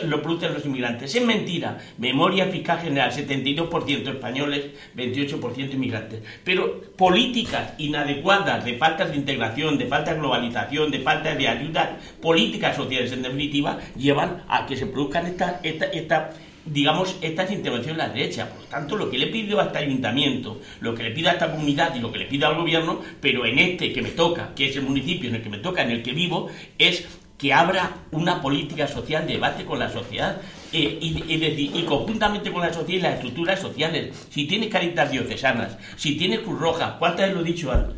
lo producen los inmigrantes. Es mentira. Memoria fiscal general, 72% españoles, 28% inmigrantes. Pero políticas inadecuadas de falta de integración, de falta de globalización, de falta de ayuda, políticas sociales en definitiva, llevan a que se produzcan esta, esta, esta digamos, estas intervenciones de la derecha. Por lo tanto, lo que le pido a este ayuntamiento, lo que le pido a esta comunidad y lo que le pido al gobierno, pero en este que me toca, que es el municipio en el que me toca, en el que vivo, es que abra una política social de debate con la sociedad eh, y, conjuntamente con la sociedad y las estructuras sociales. Si tienes caritas diocesanas, si tienes Cruz Roja, ¿cuántas veces lo he dicho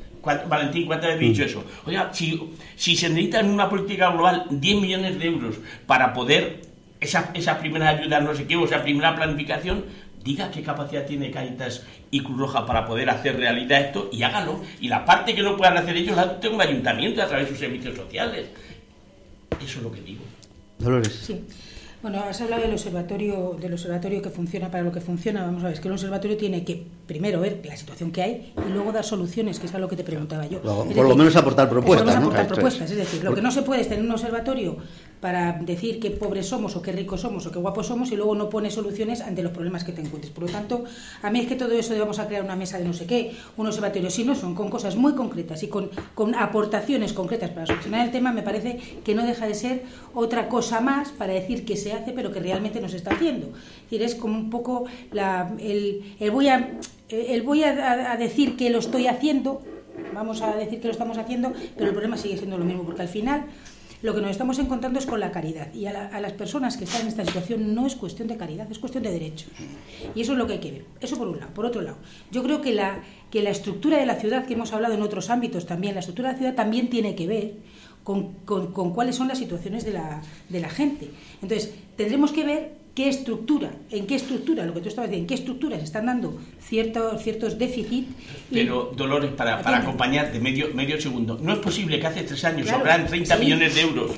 Valentín, ¿cuántas veces he dicho mm. eso? Oiga, si, si se necesita en una política global 10 millones de euros para poder esa, esa primera ayuda, no sé qué, o esa primera planificación, diga qué capacidad tiene Caritas y Cruz Roja para poder hacer realidad esto y hágalo. Y la parte que no puedan hacer ellos la tengo un ayuntamiento a través de sus servicios sociales. Eso es lo que digo. Dolores. Sí. Bueno, has hablado del observatorio, del observatorio que funciona para lo que funciona. Vamos a ver, es que el observatorio tiene que primero ver la situación que hay y luego dar soluciones, que es a lo que te preguntaba yo. por lo menos aportar propuestas, ¿no? aportar propuestas, es decir, lo que no se puede es tener un observatorio para decir qué pobres somos o qué ricos somos o qué guapos somos y luego no pone soluciones ante los problemas que te encuentres. Por lo tanto, a mí es que todo eso de vamos a crear una mesa de no sé qué, un observatorio, si no son con cosas muy concretas y con, con aportaciones concretas para solucionar el tema, me parece que no deja de ser otra cosa más para decir que se hace pero que realmente no se está haciendo. Decir, es como un poco la, el, voy, a, el voy a, a decir que lo estoy haciendo, vamos a decir que lo estamos haciendo, pero el problema sigue siendo lo mismo, porque al final lo que nos estamos encontrando es con la caridad. Y a, las personas que están en esta situación no es cuestión de caridad, es cuestión de derechos. Y eso es lo que hay que ver. Eso por un lado. Por otro lado, yo creo que la, que la estructura de la ciudad, que hemos hablado en otros ámbitos también, la estructura de la ciudad también tiene que ver con, con cuáles son las situaciones de la, de la gente. Entonces, tendremos que ver qué estructura, en qué estructura, lo que tú estabas diciendo, en qué estructura se están dando ciertos, ciertos déficits. Pero, Dolores, para, para acompañarte, medio, medio segundo, no es posible que hace tres años sobraran 30 millones de euros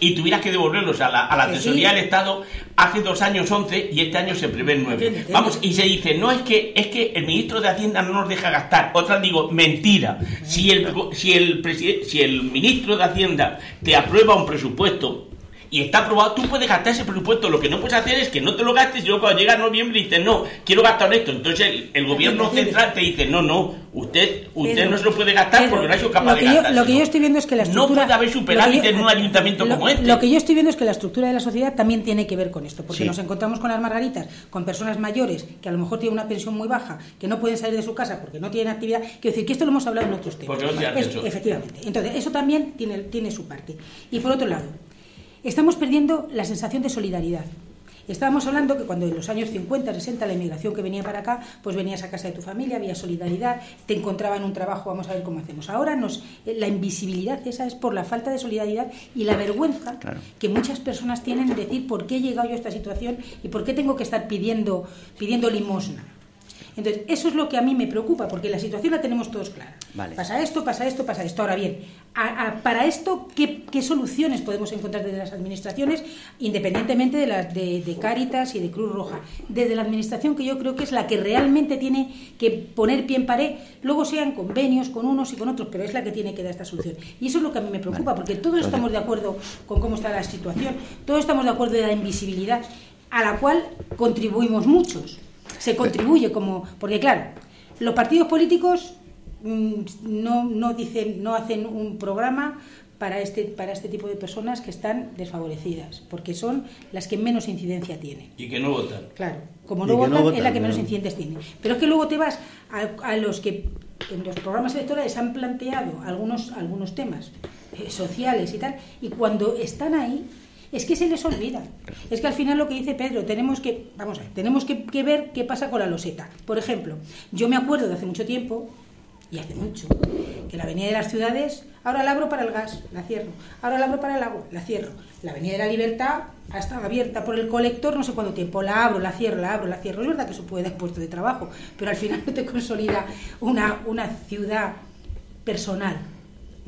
y tuvieras que devolverlos a la, a la tesorería del Estado hace dos años 11 y este año se prevé 9. Vamos, y se dice, no, es que, es que el ministro de Hacienda no nos deja gastar. Otra digo, mentira. Si el, si el, si el ministro de Hacienda te aprueba un presupuesto y está aprobado, tú puedes gastar ese presupuesto. Lo que no puedes hacer es que no te lo gastes y luego cuando llega noviembre dices, no, quiero gastar esto. Entonces el, gobierno central te dice, no, no, usted usted no se lo puede gastar porque no ha sido capaz de gastar. Lo que yo estoy viendo es que la estructura... No puede haber superávit en un ayuntamiento como este. Lo que yo estoy viendo es que la estructura de la sociedad también tiene que ver con esto, porque nos encontramos con las margaritas, con personas mayores que a lo mejor tienen una pensión muy baja, que no pueden salir de su casa porque no tienen actividad. Quiero decir que esto lo hemos hablado en otros temas. efectivamente. Entonces, eso también tiene, tiene su parte. Y por otro lado, Estamos perdiendo la sensación de solidaridad. Estábamos hablando que cuando en los años 50, 60 la inmigración que venía para acá, pues venías a casa de tu familia, había solidaridad, te encontraban un trabajo, vamos a ver cómo hacemos. Ahora nos, la invisibilidad esa es por la falta de solidaridad y la vergüenza que muchas personas tienen de decir por qué he llegado yo a esta situación y por qué tengo que estar pidiendo, pidiendo limosna. Entonces, eso es lo que a mí me preocupa, porque la situación la tenemos todos clara. Pasa esto, pasa esto, pasa esto. Ahora bien, para esto, ¿qué, soluciones podemos encontrar desde las administraciones, independientemente de las de, de Cáritas y de Cruz Roja? Desde la administración, que yo creo que es la que realmente tiene que poner pie en pared, luego sean convenios con unos y con otros, pero es la que tiene que dar esta solución. Y eso es lo que a mí me preocupa, porque todos estamos de acuerdo con cómo está la situación, todos estamos de acuerdo de la invisibilidad a la cual contribuimos muchos se contribuye como porque claro los partidos políticos mm, no, no dicen no hacen un programa para este para este tipo de personas que están desfavorecidas porque son las que menos incidencia tienen. Y que no votan. Claro como no, votan, es la que menos incidencias tiene. Pero es que luego te vas a, los que en los programas electorales han planteado algunos algunos temas eh, sociales y tal y cuando están ahí es que se les olvida. Es que al final lo que dice Pedro, tenemos que, vamos a ver, tenemos que, ver qué pasa con la loseta. Por ejemplo, yo me acuerdo de hace mucho tiempo, y hace mucho, que la avenida de las ciudades, ahora la abro para el gas, la cierro, ahora la abro para el agua, la cierro. La avenida de la libertad ha estado abierta por el colector no sé cuánto tiempo, la abro, la cierro, la abro, la cierro. Es verdad que eso puede dar puesto de trabajo, pero al final no te consolida una, una ciudad personal.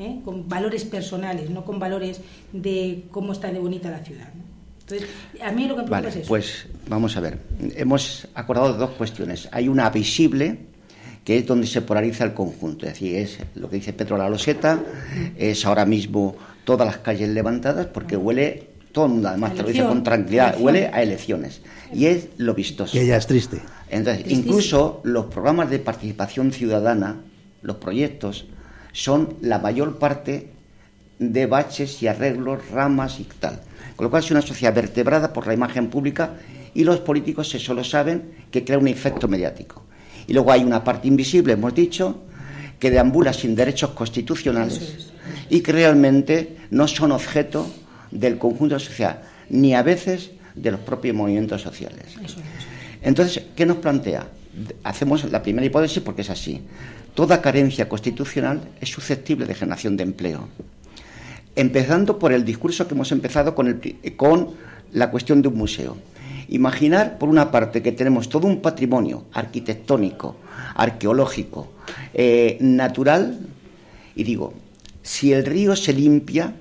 ¿Eh? con valores personales, no con valores de cómo está de bonita la ciudad. Entonces, a mí lo que me preocupa es eso. Pues vamos a ver, hemos acordado dos cuestiones. Hay una visible, que es donde se polariza el conjunto, es decir, es lo que dice Pedro La Loseta, es ahora mismo todas las calles levantadas porque huele todo el mundo, además te lo dice con tranquilidad, huele a elecciones. Y es lo vistoso. Que ya es triste. Entonces, incluso los programas de participación ciudadana, los proyectos, son la mayor parte de baches y arreglos, ramas y tal. Con lo cual es una sociedad vertebrada por la imagen pública y los políticos se solo saben que crea un efecto mediático. Y luego hay una parte invisible, hemos dicho, que deambula sin derechos constitucionales y que realmente no son objeto del conjunto de la sociedad, ni a veces de los propios movimientos sociales. Entonces, ¿qué nos plantea? Hacemos la primera hipótesis porque es así toda carencia constitucional es susceptible de generación de empleo. Empezando por el discurso que hemos empezado con, la cuestión de un museo. Imaginar, por una parte, que tenemos todo un patrimonio arquitectónico, arqueológico, eh, natural, y digo, si el río se limpia,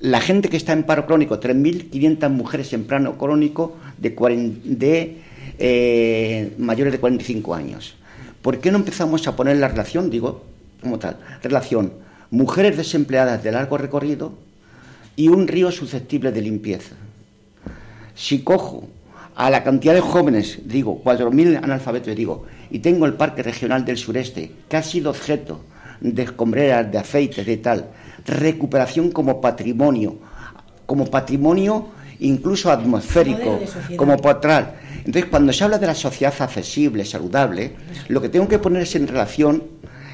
la gente que está en paro crónico, 3.500 mujeres en paro crónico de, eh, mayores de 45 años, ¿Por qué no empezamos a poner la relación, digo, como tal, relación mujeres desempleadas de largo recorrido y un río susceptible de limpieza? Si cojo a la cantidad de jóvenes, digo, 4.000 analfabetos, digo, y tengo el Parque Regional del Sureste, que ha sido objeto de escombreras, de aceites, de tal, recuperación como patrimonio, como patrimonio incluso atmosférico, como potral. Entonces, cuando se habla de la sociedad accesible, saludable, lo que tengo que ponerse en relación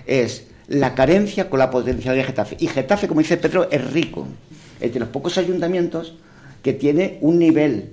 es la carencia con la potencialidad de Getafe. Y Getafe, como dice Pedro, es rico. Es de los pocos ayuntamientos que tiene un nivel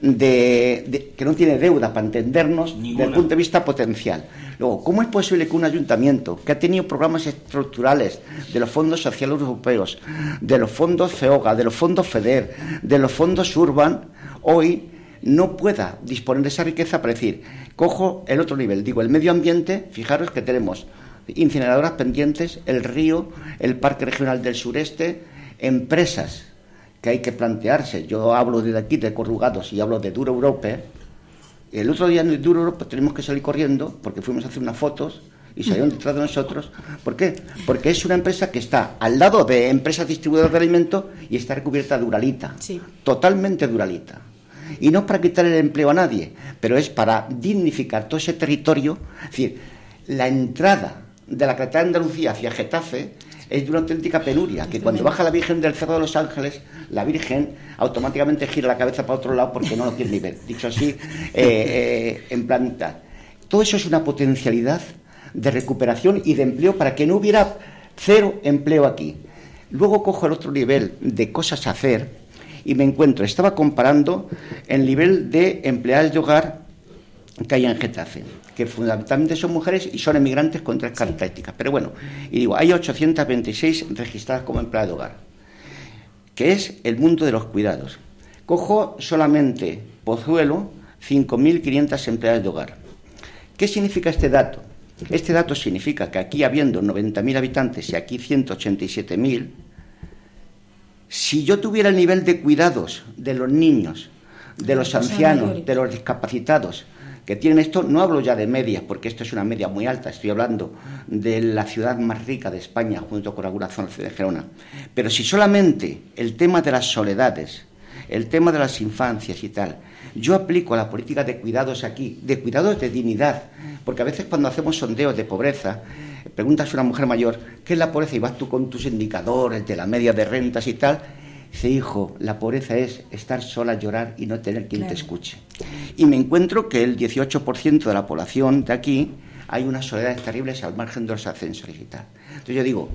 de, que no tiene deuda para entendernos desde el punto de vista potencial. Luego, ¿cómo es posible que un ayuntamiento que ha tenido programas estructurales de los fondos sociales europeos, de los fondos FEOGA, de los fondos FEDER, de los fondos Urban, hoy no pueda disponer de esa riqueza para decir, cojo el otro nivel, digo, el medio ambiente, fijaros que tenemos incineradoras pendientes, el río, el Parque Regional del Sureste, empresas que hay que plantearse. Yo hablo desde aquí de corrugados y hablo de Duro Europe. El otro día en Duro Europe tenemos que salir corriendo porque fuimos a hacer unas fotos y salieron detrás de nosotros. ¿Por qué? Porque es una empresa que está al lado de empresas distribuidoras de alimentos y está recubierta de Duralita. Sí. Totalmente Duralita. Y no es para quitar el empleo a nadie, pero es para dignificar todo ese territorio. Es decir, la entrada de la carretera de Andalucía hacia Getafe es de una auténtica penuria, que cuando baja la Virgen del Cerro de los Ángeles, la Virgen automáticamente gira la cabeza para otro lado porque no lo quiere ni ver. Dicho así, eh, eh, en planeta. Todo eso es una potencialidad de recuperación y de empleo para que no hubiera cero empleo aquí. Luego cojo el otro nivel de cosas a hacer y me encuentro, estaba comparando el nivel de empleados de hogar que hay en Getafe que fundamentalmente son mujeres y son emigrantes con tres características. Pero bueno, y digo, hay 826 registradas como empleadas de hogar, que es el mundo de los cuidados. Cojo solamente Pozuelo, 5.500 empleadas de hogar. ¿Qué significa este dato? Este dato significa que aquí, habiendo 90.000 habitantes y aquí 187.000, si yo tuviera el nivel de cuidados de los niños, de los ancianos, de los discapacitados, que tienen esto, no hablo ya de medias, porque esto es una media muy alta, estoy hablando de la ciudad más rica de España, junto con alguna zona de Gerona. Pero si solamente el tema de las soledades, el tema de las infancias y tal, yo aplico la política de cuidados aquí, de cuidados de dignidad, porque a veces cuando hacemos sondeos de pobreza, preguntas a una mujer mayor, ¿qué es la pobreza? Y vas tú con tus indicadores de la media de rentas y tal, Dice, hijo, la pobreza es estar sola, llorar y no tener quien te escuche. Y me encuentro que el 18% de la población de aquí hay unas soledades terribles al margen de los ascensores y tal. Entonces yo digo,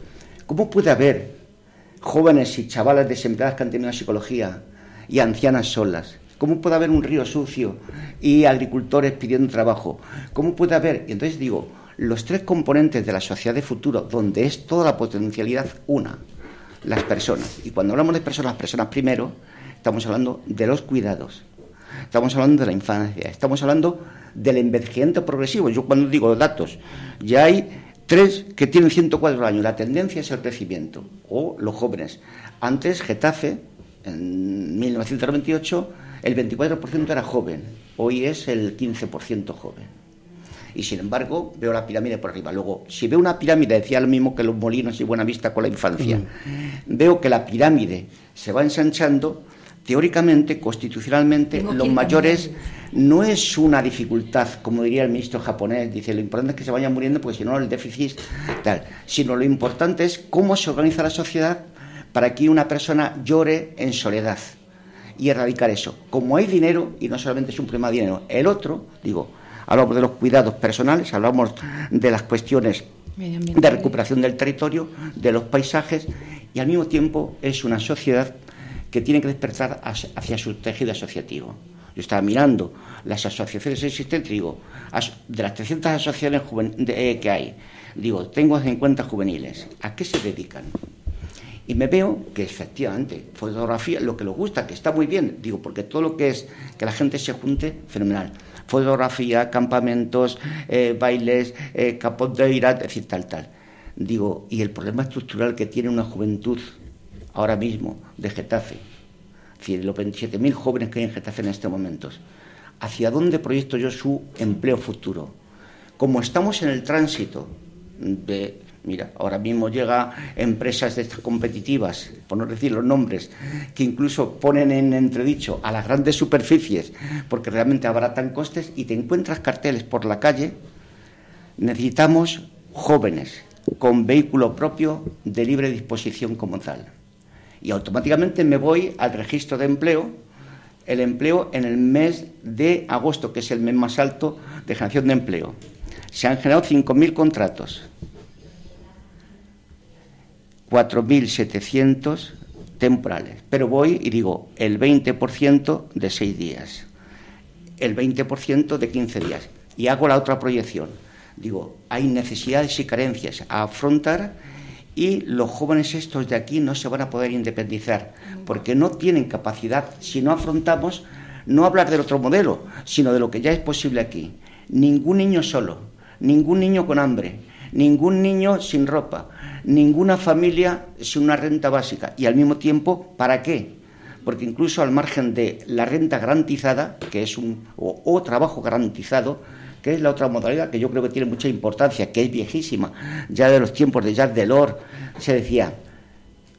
¿cómo puede haber jóvenes y chavales desempleadas que han tenido psicología y ancianas solas? ¿Cómo puede haber un río sucio y agricultores pidiendo trabajo? ¿Cómo puede haber? Y entonces digo, los tres componentes de la sociedad de futuro, donde es toda la potencialidad una, las personas. Y cuando hablamos de personas, las personas primero, estamos hablando de los cuidados, estamos hablando de la infancia, estamos hablando del envejecimiento progresivo. Yo cuando digo datos, ya hay tres que tienen 104 años, la tendencia es el crecimiento, o los jóvenes. Antes, Getafe, en 1998, el 24% era joven, hoy es el 15% joven y sin embargo veo la pirámide por arriba. Luego, si veo una pirámide, decía lo mismo que los molinos y Buenavista con la infancia, veo que la pirámide se va ensanchando, teóricamente, constitucionalmente, los mayores no es una dificultad, como diría el ministro japonés, dice, lo importante es que se vayan muriendo porque si no el déficit tal, sino lo importante es cómo se organiza la sociedad para que una persona llore en soledad y erradicar eso. Como hay dinero, y no solamente es un problema de dinero, el otro, digo, hablamos de los cuidados personales, hablamos de las cuestiones de recuperación del territorio, de los paisajes, y al mismo tiempo es una sociedad que tiene que despertar hacia su tejido asociativo. Yo estaba mirando las asociaciones existentes, digo, de las 300 asociaciones eh, que hay, digo, tengo 50 juveniles, ¿a qué se dedican? Y me veo que efectivamente, fotografía, lo que les gusta, que está muy bien, digo, porque todo lo que es que la gente se junte, fenomenal fotografía, campamentos, eh, bailes, eh, capoteira, es decir, tal, tal. Digo, y el problema estructural que tiene una juventud ahora mismo de Getafe, es decir, los 27.000 jóvenes que hay en Getafe en estos momentos, ¿hacia dónde proyecto yo su empleo futuro? Como estamos en el tránsito de Mira, ahora mismo llega empresas de estas competitivas, por no decir los nombres, que incluso ponen en entredicho a las grandes superficies porque realmente abaratan costes y te encuentras carteles por la calle. Necesitamos jóvenes con vehículo propio de libre disposición como tal. Y automáticamente me voy al registro de empleo, el empleo en el mes de agosto, que es el mes más alto de generación de empleo. Se han generado 5.000 contratos 4.700 temporales. Pero voy y digo el 20% de 6 días, el 20% de 15 días. Y hago la otra proyección. Digo, hay necesidades y carencias a afrontar y los jóvenes estos de aquí no se van a poder independizar porque no tienen capacidad, si no afrontamos, no hablar del otro modelo, sino de lo que ya es posible aquí. Ningún niño solo, ningún niño con hambre, ningún niño sin ropa, ninguna familia sin una renta básica. Y al mismo tiempo, ¿para qué? Porque incluso al margen de la renta garantizada, que es un o, trabajo garantizado, que es la otra modalidad que yo creo que tiene mucha importancia, que es viejísima, ya de los tiempos de Jacques Delors, se decía,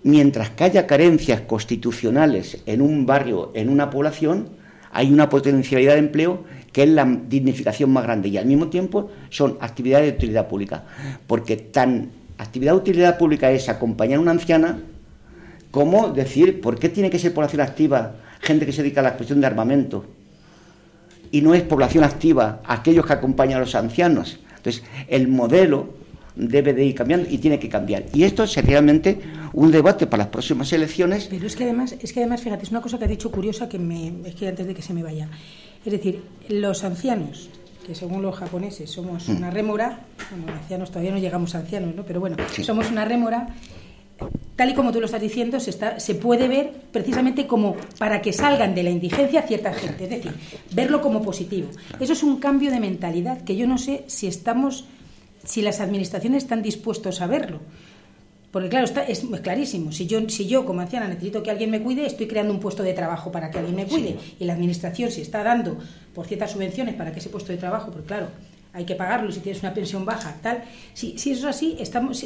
mientras que haya carencias constitucionales en un barrio, en una población, hay una potencialidad de empleo que es la dignificación más grande y al mismo tiempo son actividades de utilidad pública, porque tan actividad de utilidad pública es acompañar a una anciana como decir, ¿por qué tiene que ser población activa gente que se dedica a la cuestión de armamento? Y no es población activa aquellos que acompañan a los ancianos. Entonces, el modelo debe de ir cambiando y tiene que cambiar. Y esto es realmente un debate para las próximas elecciones. Pero es que además, es que además, fíjate, es una cosa que ha dicho curiosa que me, es que antes de que se me vaya. Es decir, los ancianos que según los japoneses somos mm. una rémora, bueno, ancianos todavía no llegamos a ancianos, ¿no? Pero bueno, somos una rémora, tal y como tú lo estás diciendo, se, está, se puede ver precisamente como para que salgan de la indigencia cierta gente, es decir, verlo como positivo. Eso es un cambio de mentalidad que yo no sé si estamos, si las administraciones están dispuestos a verlo. Porque claro, está, es clarísimo. Si yo, si yo como anciana necesito que alguien me cuide, estoy creando un puesto de trabajo para que alguien me cuide. Y la administración si está dando por ciertas subvenciones para que ese puesto de trabajo, porque claro, hay que pagarlo si tienes una pensión baja, tal. Si, si eso es así, estamos,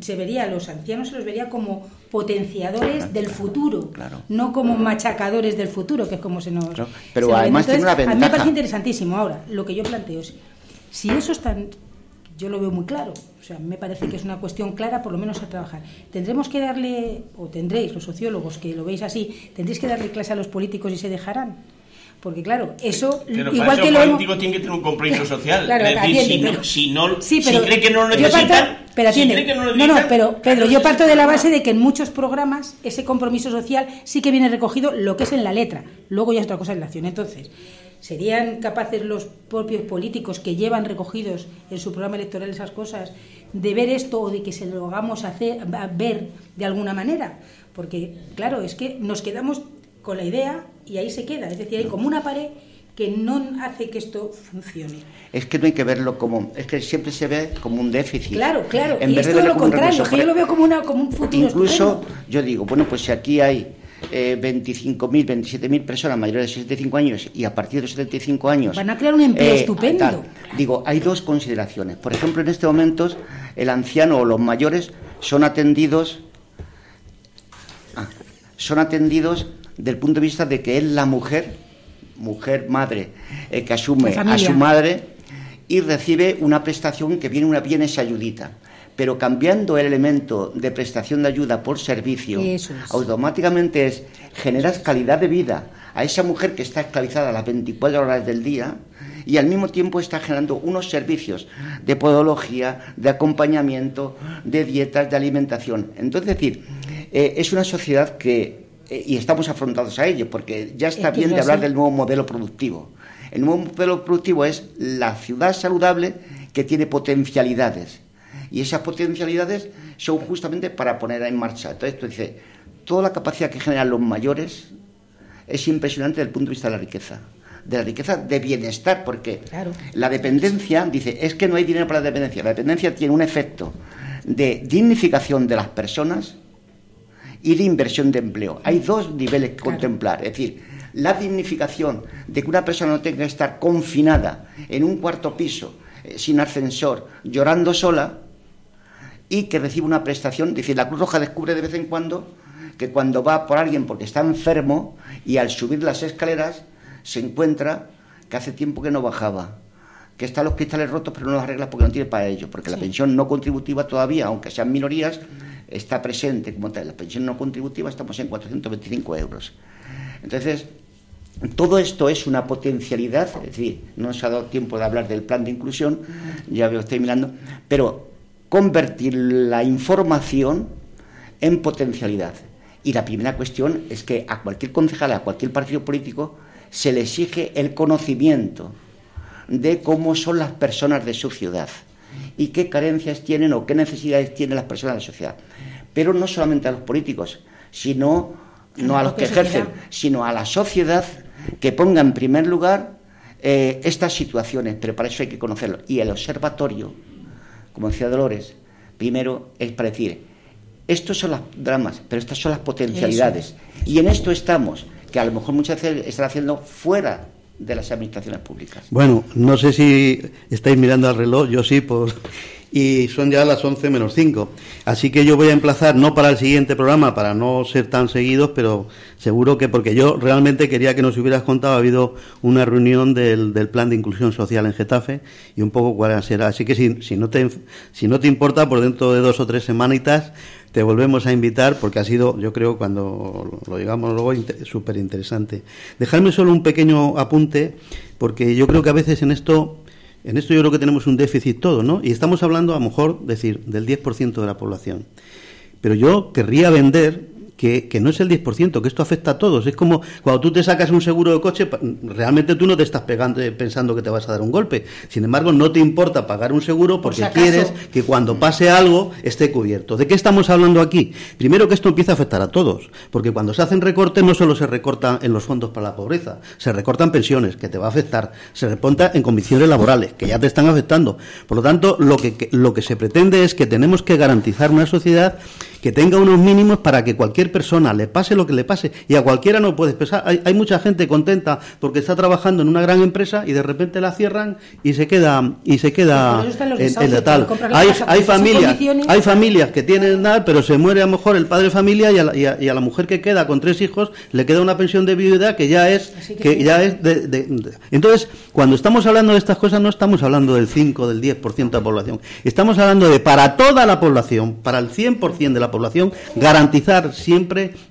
se vería, los ancianos se los vería como potenciadores del futuro, no como machacadores del futuro, que es como se nos... Pero además tiene una ventaja. A mí me parece interesantísimo. Ahora, lo que yo planteo es, si eso es tan yo lo veo muy claro. O sea, me parece que es una cuestión clara, por lo menos a trabajar. Tendremos que darle, o tendréis, los sociólogos que lo veis así, tendréis que darle clase a los políticos y se dejarán. Porque claro, eso igual que lo político tiene que tener un compromiso social. Claro, es decir, si, no, si, no, si cree que no lo necesitan, pero si cree que no, lo necesitan, no, no, pero Pedro, yo parto de la base de que en muchos programas ese compromiso social sí que viene recogido lo que es en la letra. Luego ya es otra cosa en la acción. Entonces, ¿Serían capaces los propios políticos que llevan recogidos en su programa electoral esas cosas de ver esto o de que se lo hagamos hacer, ver de alguna manera? Porque, claro, es que nos quedamos con la idea y ahí se queda. Es decir, hay como una pared que no hace que esto funcione. Es que no hay que verlo como, es que siempre se ve como un déficit. Claro, claro, y es todo lo contrario, que yo lo veo como, una, como un futuro. Incluso yo digo, bueno, pues si aquí hay eh, 25.000, 27.000 personas mayores de 65 años y a partir de los 75 años... Van a crear un empleo eh, estupendo. Digo, hay dos consideraciones. Por ejemplo, en este momento el anciano o los mayores son atendidos... Ah, son atendidos del punto de vista de que es la mujer, mujer madre, eh, que asume a su madre y recibe una prestación que viene, una, viene esa ayudita. Pero cambiando el elemento de prestación de ayuda por servicio, automáticamente es generas calidad de vida a esa mujer que está esclavizada las 24 horas del día y al mismo tiempo está generando unos servicios de podología, de acompañamiento, de dietas, de alimentación. Entonces, es decir, eh, es una sociedad que, y estamos afrontados a ello, porque ya está bien de hablar del nuevo modelo productivo. El nuevo modelo productivo es la ciudad saludable que tiene potencialidades y esas potencialidades son justamente para poner en marcha. Entonces, tú dices, toda la capacidad que generan los mayores es impresionante desde el punto de vista de la riqueza. De la riqueza de bienestar, porque la dependencia, dice, es que no hay dinero para la dependencia. La dependencia tiene un efecto de dignificación de las personas y de inversión de empleo. Hay dos niveles que contemplar. Es decir, la dignificación de que una persona no tenga que estar confinada en un cuarto piso, eh, sin ascensor, llorando sola, y que recibe una prestación. Dice, la Cruz Roja descubre de vez en cuando que cuando va por alguien porque está enfermo y al subir las escaleras se encuentra que hace tiempo que no bajaba, que están los cristales rotos pero no los arregla porque no tiene para ello, porque la pensión no contributiva todavía, aunque sean minorías, está presente como tal. La pensión no contributiva estamos en 425 euros. Entonces, todo esto es una potencialidad, es decir, no se ha dado tiempo de hablar del plan de inclusión, ya veo, estoy mirando, pero convertir la información en potencialidad. Y la primera cuestión es que a cualquier concejal, a cualquier partido político, se le exige el conocimiento de cómo son las personas de su ciudad y qué carencias tienen o qué necesidades tienen las personas de la sociedad. Pero no solamente a los políticos, sino no a los que ejercen, sino a la sociedad que ponga en primer lugar eh, estas situaciones, pero para eso hay que conocerlo. Y el observatorio, como decía Dolores, primero es para decir, estos son los dramas, pero estas son las potencialidades. Y en esto estamos, que a lo mejor muchas veces están haciendo fuera de las administraciones públicas. Bueno, no sé si estáis mirando al reloj, yo sí, por y son ya las 11 menos 5. Así que yo voy a emplazar, no para el siguiente programa, para no ser tan seguidos, pero seguro que, porque yo realmente quería que nos hubieras contado, ha habido una reunión del, del plan de inclusión social en Getafe y un poco cuál será. Así que si, si, no te, si no te importa, por dentro de dos o tres semanitas te volvemos a invitar porque ha sido, yo creo, cuando lo digamos luego, súper interesante. Dejarme solo un pequeño apunte, porque yo creo que a veces en esto en esto yo creo que tenemos un déficit todo, ¿no? Y estamos hablando, a lo mejor, decir, del 10% de la población. Pero yo querría vender que, no es el 10%, que esto afecta a todos. Es como cuando tú te sacas un seguro de coche, realmente tú no te estás pegando, pensando que te vas a dar un golpe. Sin embargo, no te importa pagar un seguro porque quieres que cuando pase algo esté cubierto. ¿De qué estamos hablando aquí? Primero que esto empieza a afectar a todos, porque cuando se hacen recortes no solo se recortan en los fondos para la pobreza, se recortan pensiones, que te va a afectar, se reponta en condiciones laborales, que ya te están afectando. Por lo tanto, lo que, lo que se pretende es que tenemos que garantizar una sociedad que tenga unos mínimos para que cualquier persona le pase lo que le pase y a cualquiera no puede pesar. Hay, hay mucha gente contenta porque está trabajando en una gran empresa y de repente la cierran y se queda y se queda en, tal. Hay, hay familias, hay familias que tienen nada, pero se muere a lo mejor el padre de familia y a, la, y, a, la mujer que queda con tres hijos le queda una pensión de viuda que ya es que, ya es de, entonces cuando estamos hablando de estas cosas no estamos hablando del 5 del 10% de la población estamos hablando de para toda la población para el 100% de la población, garantizar siempre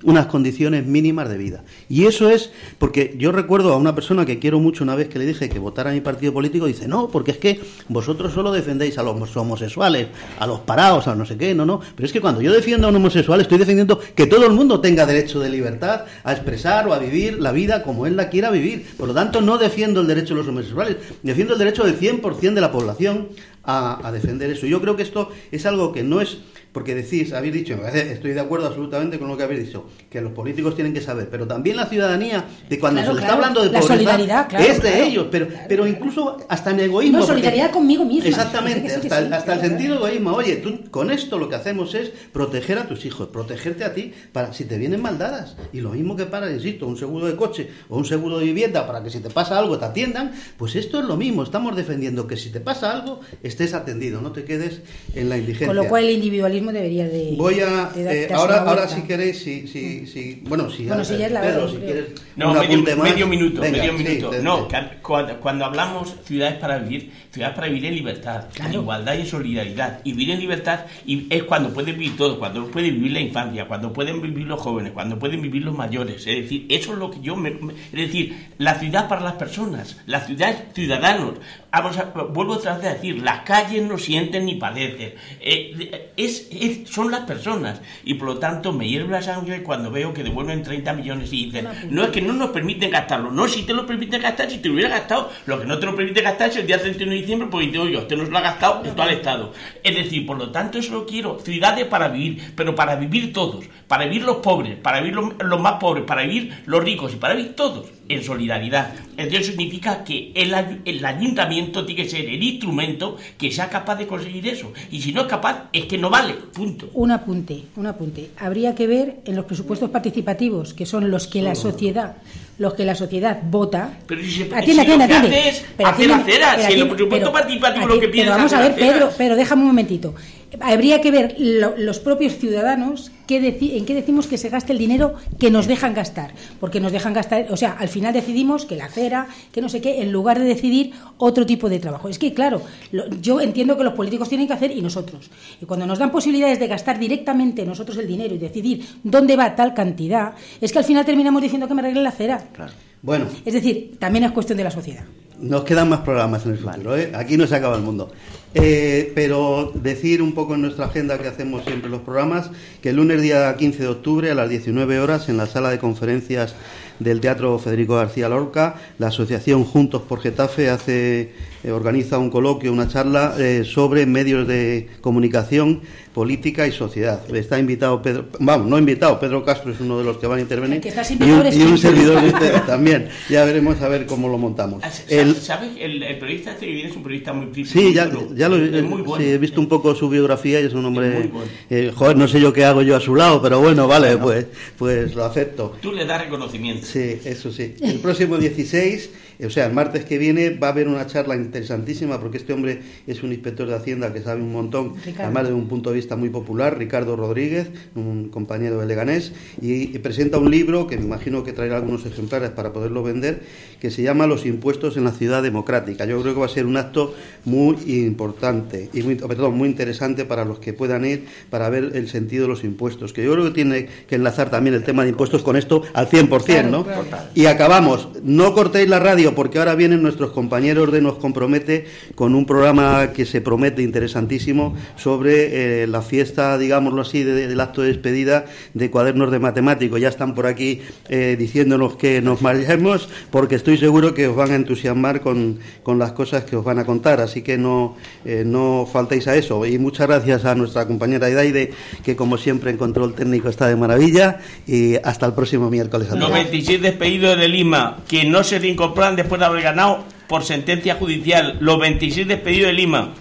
unas condiciones mínimas de vida. Y eso es porque yo recuerdo a una persona que quiero mucho una vez que le dije que votara a mi partido político, dice, no, porque es que vosotros solo defendéis a los homosexuales, a los parados, a no sé qué, no, no. Pero es que cuando yo defiendo a un homosexual estoy defendiendo que todo el mundo tenga derecho de libertad a expresar o a vivir la vida como él la quiera vivir. Por lo tanto, no defiendo el derecho de los homosexuales, defiendo el derecho del 100% de la población a, a defender eso. Yo creo que esto es algo que no es porque decís, habéis dicho, estoy de acuerdo absolutamente con lo que habéis dicho, que los políticos tienen que saber, pero también la ciudadanía, de cuando se está hablando de pobreza, es de ellos, pero, pero incluso hasta en egoísmo. No, solidaridad conmigo mismo. Exactamente, hasta, el sentido egoísmo. Oye, tú con esto lo que hacemos es proteger a tus hijos, protegerte a ti para si te vienen maldadas. Y lo mismo que para, insisto, un seguro de coche o un seguro de vivienda para que si te pasa algo te atiendan, pues esto es lo mismo. Estamos defendiendo que si te pasa algo estés atendido, no te quedes en la indigencia. Con lo cual el individualismo debería de. Voy a. eh, ahora, ahora si queréis, si, si, si, bueno, si, bueno, si ya es la Pedro, si quieres. No, medio, medio, minuto, Venga, medio minuto. Sí, no, cuando, cuando, hablamos ciudades para vivir, ciudades para vivir en libertad, claro. en igualdad y en solidaridad. Y vivir en libertad y es cuando pueden vivir todos, cuando puede vivir la infancia, cuando pueden vivir los jóvenes, cuando pueden vivir los mayores. Es decir, eso es lo que yo me. Es decir, la ciudad para las personas, la ciudad es ciudadanos. Vamos a, vuelvo otra vez a decir, las calles no sienten ni padecen. Eh, es son las personas. Y por lo tanto me hierve la sangre cuando veo que devuelven 30 millones y dicen, no es que no nos permiten gastarlo. No, si te lo permiten gastar, si te lo hubiera gastado, lo que no te lo permite gastar es el día 31 de diciembre, porque digo yo, usted no se lo ha gastado, esto al Estado. Es decir, por lo tanto, eso lo quiero. Ciudades para vivir, pero para vivir todos. Para vivir los pobres, para vivir los, los más pobres, para vivir los ricos y para vivir todos en solidaridad. Eso significa que el, el, ayuntamiento tiene que ser el instrumento que sea capaz de conseguir eso. Y si no es capaz, es que no vale. Punto. Un apunte, un apunte. Habría que ver en los presupuestos participativos, que son los que la sociedad los que la sociedad vota. Pero si, se, atiende, si atiende, atiende. Es hacer acera, si en los presupuestos participativos lo que piden Pero vamos a ver, Pedro, pero déjame un momentito habría que ver lo, los propios ciudadanos qué en qué decimos que se gaste el dinero que nos dejan gastar. Porque nos dejan gastar, o sea, al final decidimos que la acera, que no sé qué, en lugar de decidir otro tipo de trabajo. Es que, claro, lo, yo entiendo que los políticos tienen que hacer y nosotros. Y cuando nos dan posibilidades de gastar directamente nosotros el dinero y decidir dónde va tal cantidad, es que al final terminamos diciendo que me arreglen la acera. Claro. Bueno. Es decir, también es cuestión de la sociedad. Nos quedan más programas en el futuro, ¿eh? Aquí no se acaba el mundo. Eh, pero decir un poco en nuestra agenda que hacemos siempre los programas, que el lunes día 15 de octubre a las 19 horas en la sala de conferencias del Teatro Federico García Lorca, la asociación Juntos por Getafe hace eh, organiza un coloquio, una charla eh, sobre medios de comunicación, política y sociedad. Está invitado Pedro, vamos, no invitado, Pedro Castro es uno de los que van a intervenir y un, servidor de ustedes también. Ya veremos a ver cómo lo montamos. Ah, el, ¿Sabes? El, el periodista este es un periodista muy crítico. Sí, ya, ya lo he visto un poco su biografía y es un hombre. Eh, joder, no sé yo qué hago yo a su lado, pero bueno, vale, pues, pues lo acepto. Tú le das reconocimiento. Sí, eso sí. El próximo 16 o sea, el martes que viene va a haber una charla interesantísima porque este hombre es un inspector de Hacienda que sabe un montón, además de un punto de vista muy popular, Ricardo Rodríguez, un compañero de Leganés, y, presenta un libro que me imagino que traerá algunos ejemplares para poderlo vender, que se llama Los impuestos en la ciudad democrática. Yo creo que va a ser un acto muy importante y muy, perdón, muy interesante para los que puedan ir para ver el sentido de los impuestos, que yo creo que tiene que enlazar también el tema de impuestos con esto al 100%, ¿no? Y acabamos, no cortéis la radio porque ahora vienen nuestros compañeros de Nos Compromete con un programa que se promete interesantísimo sobre eh, la fiesta, digámoslo así, del acto de despedida de cuadernos de matemáticos. Ya están por aquí eh, diciéndonos que nos marchemos porque estoy seguro que os van a entusiasmar con, las cosas que os van a contar, así que no, eh, no faltéis a eso. Y muchas gracias a nuestra compañera Idaide, que como siempre en control técnico está de maravilla, y hasta el próximo miércoles. Los 26 despedidos de Lima, que no se reincorporan después de haber ganado por sentencia judicial los 26 despedidos de Lima.